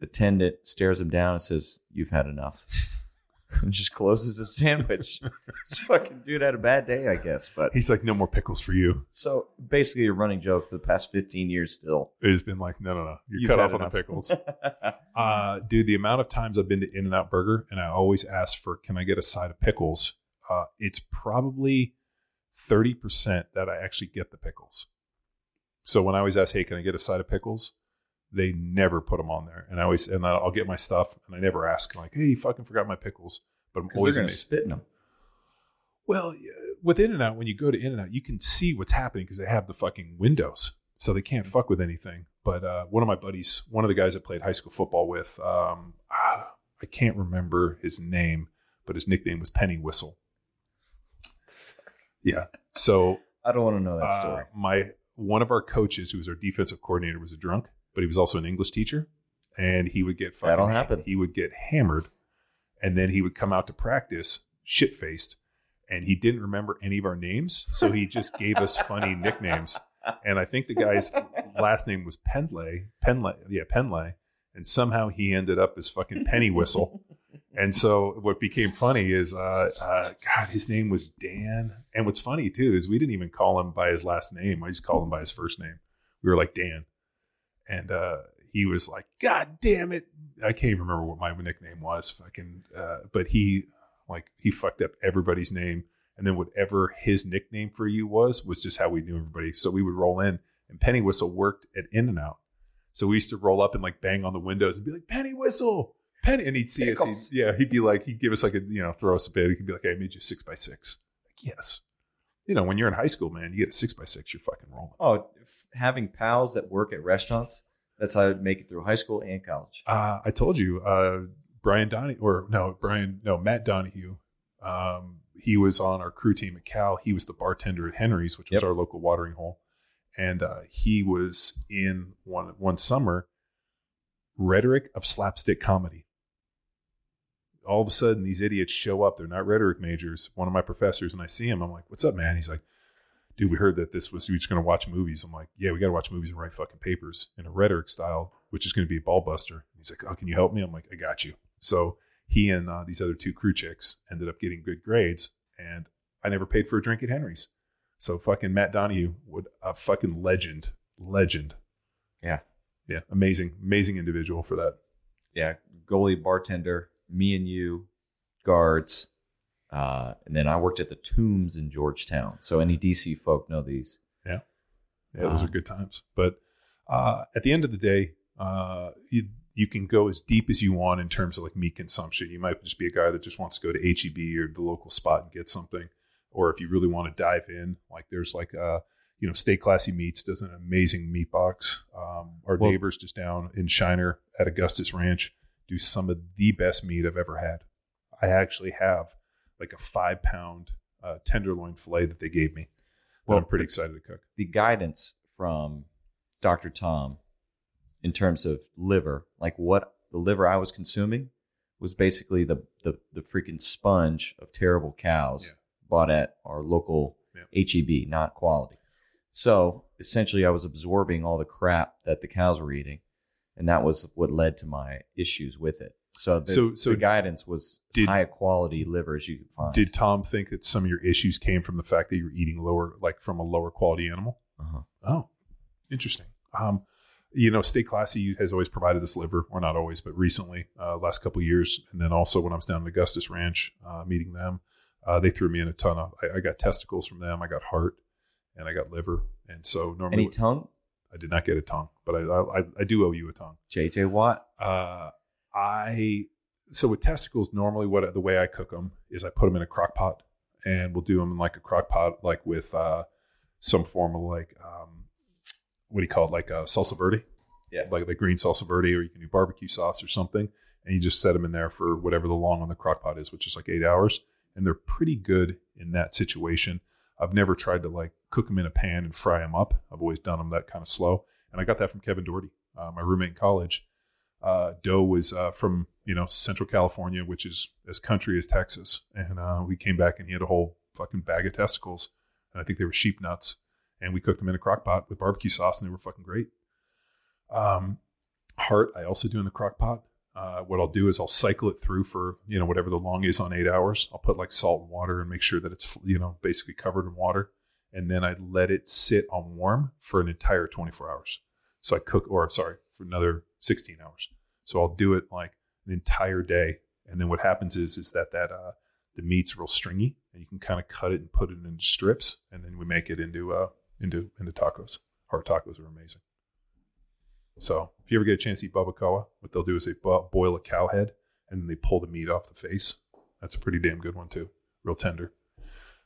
Attendant stares him down and says, "You've had enough," and *laughs* just closes his sandwich. *laughs* this fucking dude had a bad day, I guess. But He's like, no more pickles for you. so basically, a running joke for the past fifteen years still. It's been like, no, no, no. You're You've cut had off on the enough. pickles. *laughs* Uh, dude, the amount of times I've been to In and Out Burger and I always ask for, can I get a side of pickles? Uh, it's probably 30% that I actually get the pickles. So when I always ask, hey, can I get a side of pickles? They never put them on there. And I always, and I'll get my stuff and I never ask, like, hey, you fucking forgot my pickles. But I'm always to spit in them. Well, with In and Out, when you go to In and Out, you can see what's happening because they have the fucking windows, so they can't fuck with anything. But uh, one of my buddies, one of the guys I played high school football with, um, ah, I can't remember his name, but his nickname was Penny Whistle. Yeah. So I don't want to know that uh, story. my one of our coaches, who was our defensive coordinator, was a drunk, but he was also an English teacher, and he would get fucking, That'll happen. He would get hammered, and then he would come out to practice shit faced, and he didn't remember any of our names, so he just gave us funny *laughs* nicknames. And I think the guy's last name was Penlay, Penlay, yeah, Penlay, and somehow he ended up as fucking Penny Whistle. And so what became funny is, uh, uh, God, his name was Dan. And what's funny too is we didn't even call him by his last name. I just called him by his first name. We were like Dan, and uh, he was like, God damn it! I can't even remember what my nickname was. Fucking, uh, but he like he fucked up everybody's name, and then whatever his nickname for you was was just how we knew everybody. So we would roll in, and Penny Whistle worked at In and Out. So we used to roll up and like bang on the windows and be like, Penny Whistle, Penny. And he'd see us. He'd, yeah, he'd be like, he'd give us like a, you know, throw us a bid. He'd be like, hey, I made you six by six. Like, yes. You know, when you're in high school, man, you get a six by six, you're fucking rolling. Oh, f- having pals that work at restaurants. That's how I make it through high school and college. Uh, I told you, uh, Brian Donahue, or no, Brian, no, Matt Donahue. Um, he was on our crew team at Cal. He was the bartender at Henry's, which was Yep. our local watering hole. And uh, he was in one one summer rhetoric of slapstick comedy. All of a sudden, these idiots show up. They're not rhetoric majors. One of my professors, and I see him. I'm like, "What's up, man?" He's like, "Dude, we heard that this was you're just going to watch movies." I'm like, "Yeah, we got to watch movies and write fucking papers in a rhetoric style, which is going to be a ball buster." He's like, "Oh, can you help me?" I'm like, "I got you." So he and uh, these other two crew chicks ended up getting good grades, and I never paid for a drink at Henry's. So fucking Matt Donahue, would a fucking legend, legend. Yeah. Yeah, amazing, amazing individual for that. Yeah, goalie, bartender, me and you, guards, uh, and then I worked at the Tombs in Georgetown. So any DC folk know these. Yeah, Yeah, those Wow. are good times. But uh, at the end of the day, uh, you, you can go as deep as you want in terms of like meat consumption. You might just be a guy that just wants to go to HEB or the local spot and get something. Or if you really want to dive in, like there's like uh, you know, Stay Classy Meats does an amazing meat box. Um, our Well- neighbors just down in Shiner at Augustus Ranch do some of the best meat I've ever had. I actually have like a five pound uh, tenderloin fillet that they gave me. Well, I'm pretty excited to cook. The guidance from Dr. Tom in terms of liver, like what the liver I was consuming was basically the the, the freaking sponge of terrible cows Yeah. bought at our local HEB, not quality. So essentially, I was absorbing all the crap that the cows were eating, and that was what led to my issues with it. So the, So- so the guidance was as did- high quality liver as you could find. Did Tom think that some of your issues came from the fact that you were eating lower, like from a lower quality animal? uh-huh. Oh, interesting. Um, you know, Stay Classy has always provided this liver, or not always, but recently, uh, last couple of years, and then also when I was down at Augustus Ranch uh, meeting them, uh, they threw me in a ton of. I, I got testicles from them, I got heart, and I got liver, and so normally Any tongue? I did not get a tongue, but I I, I do owe you a tongue. JJ Watt. Uh, I so with testicles, normally what the way I cook them is I put them in a crock pot, and we'll do them in like a crock pot, like with uh, some form of like um, what do you call it, like uh, salsa verde, Yeah. like the green salsa verde, or you can do barbecue sauce or something, and you just set them in there for whatever the long on the crock pot is, which is like eight hours, and they're pretty good in that situation. I've never tried to like cook them in a pan and fry them up. I've always done them that kind of slow, and I got that from Kevin Doherty, uh, my roommate in college uh, Doe was uh, from you know Central California, which is as country as Texas, and uh, we came back and he had a whole fucking bag of testicles, and I think they were sheep nuts, and we cooked them in a crock pot with barbecue sauce, and they were fucking great. Um, heart, I also do in the crock pot. Uh, what I'll do is I'll cycle it through for you know whatever the long is on eight hours. I'll put like salt and water and make sure that it's you know basically covered in water, and then I let it sit on warm for an entire 24 hours. So I cook, or sorry, for another 16 hours. So I'll do it like an entire day, and then what happens is is that that uh, the meat's real stringy, and you can kind of cut it and put it into strips, and then we make it into uh into into tacos. Our tacos are amazing. So if you ever get a chance to eat barbacoa, what they'll do is they boil a cow head, and then they pull the meat off the face. That's a pretty damn good one too, real tender.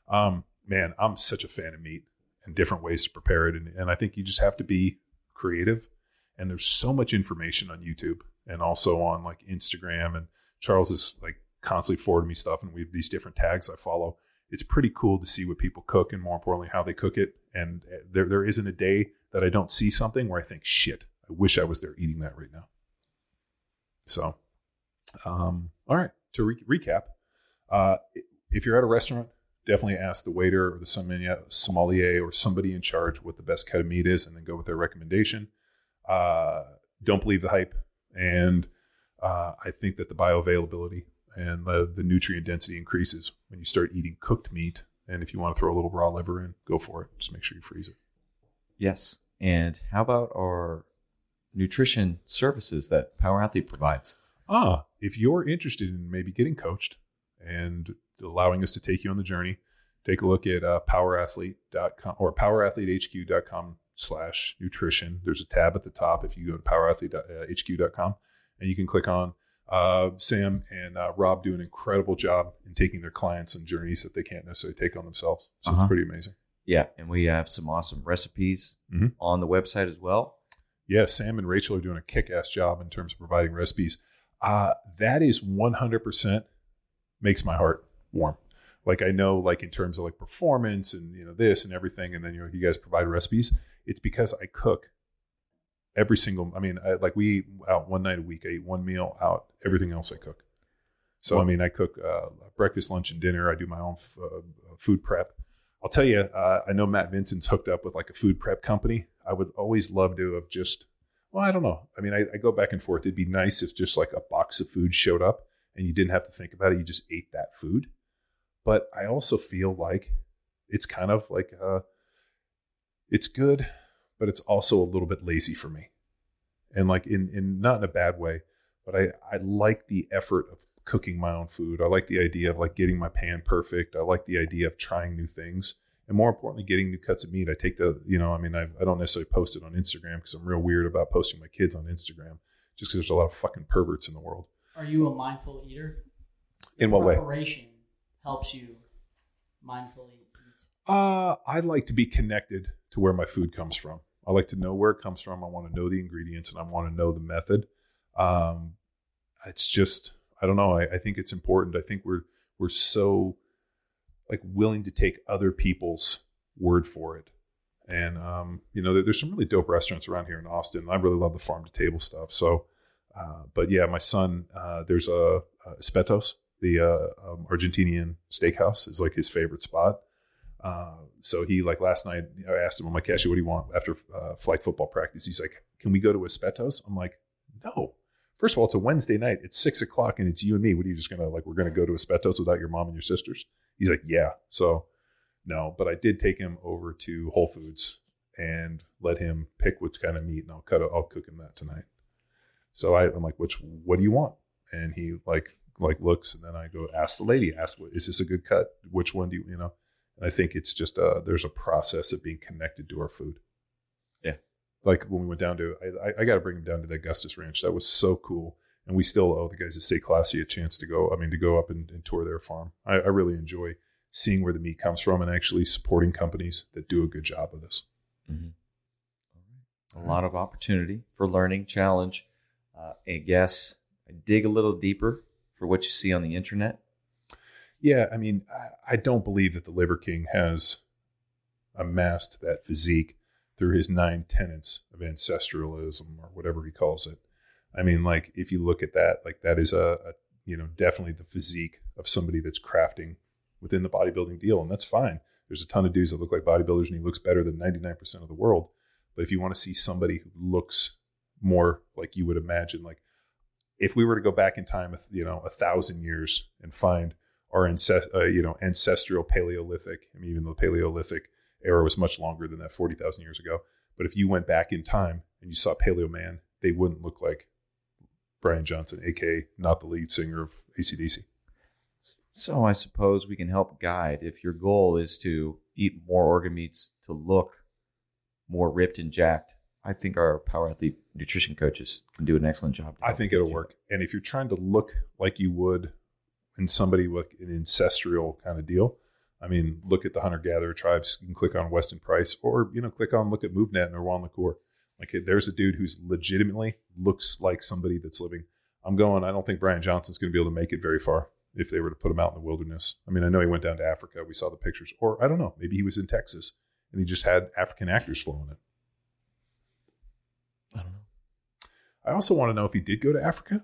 Um, man, I'm such a fan of meat and different ways to prepare it, and, and I think you just have to be creative. And there's so much information on YouTube and also on like Instagram. And Charles is like constantly forwarding me stuff, and we have these different tags I follow. It's pretty cool to see what people cook, and more importantly, how they cook it. And uh, there there isn't a day that I don't see something where I think, shit, I wish I was there eating that right now. So, um, all right. To re- recap, uh, if you're at a restaurant, definitely ask the waiter or the sommelier or somebody in charge what the best cut of meat is, and then go with their recommendation. Uh, don't believe the hype, and uh, I think that the bioavailability and the, the nutrient density increases when you start eating cooked meat. And if you want to throw a little raw liver in, go for it. Just make sure you freeze it. Yes. And how about our nutrition services that Power Athlete provides? Ah, if you're interested in maybe getting coached and allowing us to take you on the journey, take a look at uh, powerathlete.com or powerathletehq.com slash nutrition. There's a tab at the top if you go to powerathletehq.com and you can click on uh, Sam and uh, Rob do an incredible job in taking their clients on journeys that they can't necessarily take on themselves. So Uh-huh. it's pretty amazing. Yeah. And we have some awesome recipes Mhm. on the website as well. Yeah, Sam and Rachel are doing a kick-ass job in terms of providing recipes. Uh, that is 100% makes my heart warm. Like I know, like in terms of like performance and you know this and everything, and then you know you guys provide recipes. It's because I cook every single. I mean, I, like we eat out one night a week. I eat one meal out. Everything else I cook. So I mean, I cook uh, breakfast, lunch, and dinner. I do my own f- uh, food prep. I'll tell you, uh, I know Matt Vincent's hooked up with like a food prep company. I would always love to have just, well, I don't know. I mean, I, I go back and forth. It'd be nice if just like a box of food showed up and you didn't have to think about it. You just ate that food. But I also feel like it's kind of like, uh, it's good, but it's also a little bit lazy for me. And like in, in not in a bad way, but I, I like the effort of cooking my own food. I like the idea of like getting my pan perfect. I like the idea of trying new things and more importantly, getting new cuts of meat. I take the, you know, I mean, I, I don't necessarily post it on Instagram because I'm real weird about posting my kids on Instagram just because there's a lot of fucking perverts in the world. Are you a mindful eater? In what way? Preparation helps you mindfully eat. Uh, I like to be connected to where my food comes from. I like to know where it comes from. I want to know the ingredients and I want to know the method. Um, it's just, I don't know. I, I think it's important. I think we're, we're so like willing to take other people's word for it. And, um, you know, there, there's some really dope restaurants around here in Austin. I really love the farm to table stuff. So, uh, but yeah, my son, uh, there's a, a Espetos, the uh, um, Argentinian steakhouse is like his favorite spot. Uh, so he like last night, I asked him, I'm like, Cashy, what do you want after uh, football practice? He's like, can we go to Espetos? I'm like, no. First of all, it's a Wednesday night. It's six o'clock and it's you and me. What are you just gonna like? We're gonna go to Espetos without your mom and your sisters? He's like, yeah. So no, but I did take him over to Whole Foods and let him pick which kind of meat, and I'll cut it. I'll cook him that tonight. So I, I'm like, which what do you want? And he like like looks, and then I go ask the lady, ask, what is this a good cut? Which one do you you know? And I think it's just uh there's a process of being connected to our food. Yeah. Like when we went down to, I, I, got to bring him down to the Augustus Ranch. That was so cool. And we still owe the guys at Stay Classy a chance to go, I mean, to go up and, and tour their farm. I, I really enjoy seeing where the meat comes from and actually supporting companies that do a good job of this. A lot of opportunity for learning, challenge. Uh, I guess I dig a little deeper for what you see on the internet. Yeah, I mean, I, don't believe that the Liver King has amassed that physique through his nine tenets of ancestralism or whatever he calls it. I mean, like if you look at that, like that is a, a you know definitely the physique of somebody that's crafting within the bodybuilding deal, and that's fine. There's a ton of dudes that look like bodybuilders, and he looks better than 99% of the world. But if you want to see somebody who looks more like you would imagine, like if we were to go back in time, you know, a thousand years and find our ancest- uh, you know ancestral Paleolithic. I mean, even though the Paleolithic era was much longer than that, forty thousand years ago. But if you went back in time and you saw Paleo Man, they wouldn't look like Brian Johnson, aka not the lead singer of ACDC. So I suppose we can help guide if your goal is to eat more organ meats to look more ripped and jacked. I think our power athlete nutrition coaches can do an excellent job. I think it'll work. And if you're trying to look like you would in somebody with an ancestral kind of deal, I mean, look at the hunter gatherer tribes. You can click on Weston Price, or you know, click on look at MovNat and Erwan Le Corre. Like, there's a dude who's legitimately looks like somebody that's living. I'm going. I don't think Brian Johnson's going to be able to make it very far. if they were to put him out in the wilderness. I mean, I know he went down to Africa. We saw the pictures, or I don't know, maybe he was in Texas and he just had African actors flowing it. I don't know. I also want to know if he did go to Africa.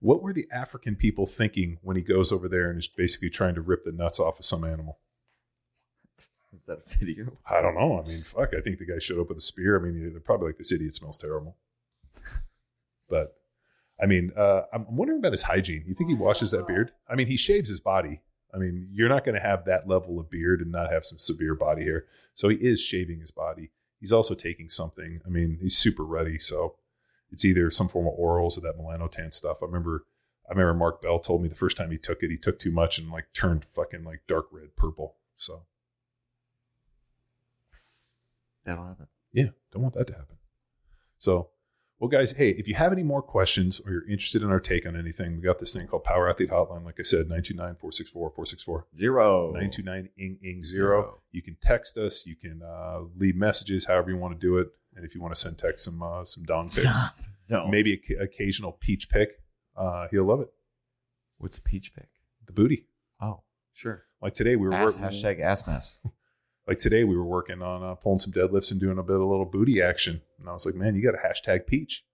What were the African people thinking when he goes over there and is basically trying to rip the nuts off of some animal? *laughs* Is that a video? I don't know. I mean, fuck. I think the guy showed up with a spear. I mean, they're probably like this idiot smells terrible. *laughs* but I mean, uh, I'm wondering about his hygiene. You think he washes that beard? I mean, he shaves his body. I mean, you're not going to have that level of beard and not have some severe body hair. So he is shaving his body. He's also taking something. I mean, he's super ruddy. So it's either some form of orals or that melanotan stuff. I remember, I remember Mark Bell told me the first time he took it, he took too much and like turned fucking like dark red purple. So That'll happen. yeah, don't want that to happen. So, well, guys, hey, if you have any more questions or you're interested in our take on anything, we got this thing called Power Athlete Hotline. Like I said, 929 464 464. Zero. 929 ing ing zero. You can text us. You can uh, leave messages, however you want to do it. And if you want to send text some uh, some dong *laughs* pics, No. maybe a, occasional peach pick, uh, he'll love it. What's a peach pick? The booty. Oh, sure. Like today, we were Ass, working. hashtag ass mess. *laughs* Like today, we were working on uh, pulling some deadlifts and doing a bit of little booty action. And I was like, man, you got a hashtag peach.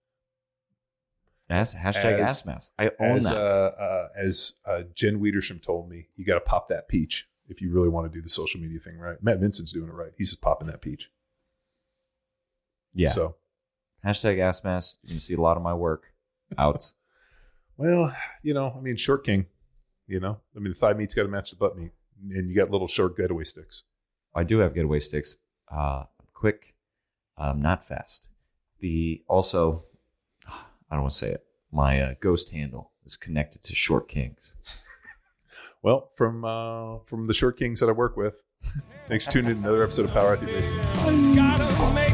Ass, hashtag As- ass mess. I own as that. uh, uh, as uh, Jen Widerstrom told me, you got to pop that peach if you really want to do the social media thing right. Matt Vincent's doing it right. He's just popping that peach. Yeah. So, hashtag ass mess. You can see a lot of my work out. *laughs* *laughs* well, you know, I mean, short king. You know, I mean, the thigh meat's got to match the butt meat, and you got little short getaway sticks. I do have getaway sticks. Uh, quick, um, not fast. The also, *sighs* I don't want to say it. My uh, ghost handle is connected to Short Kings. *laughs* Well, from uh, from the short kings that I work with, thanks for tuning in to another episode of Power Athlete Radio.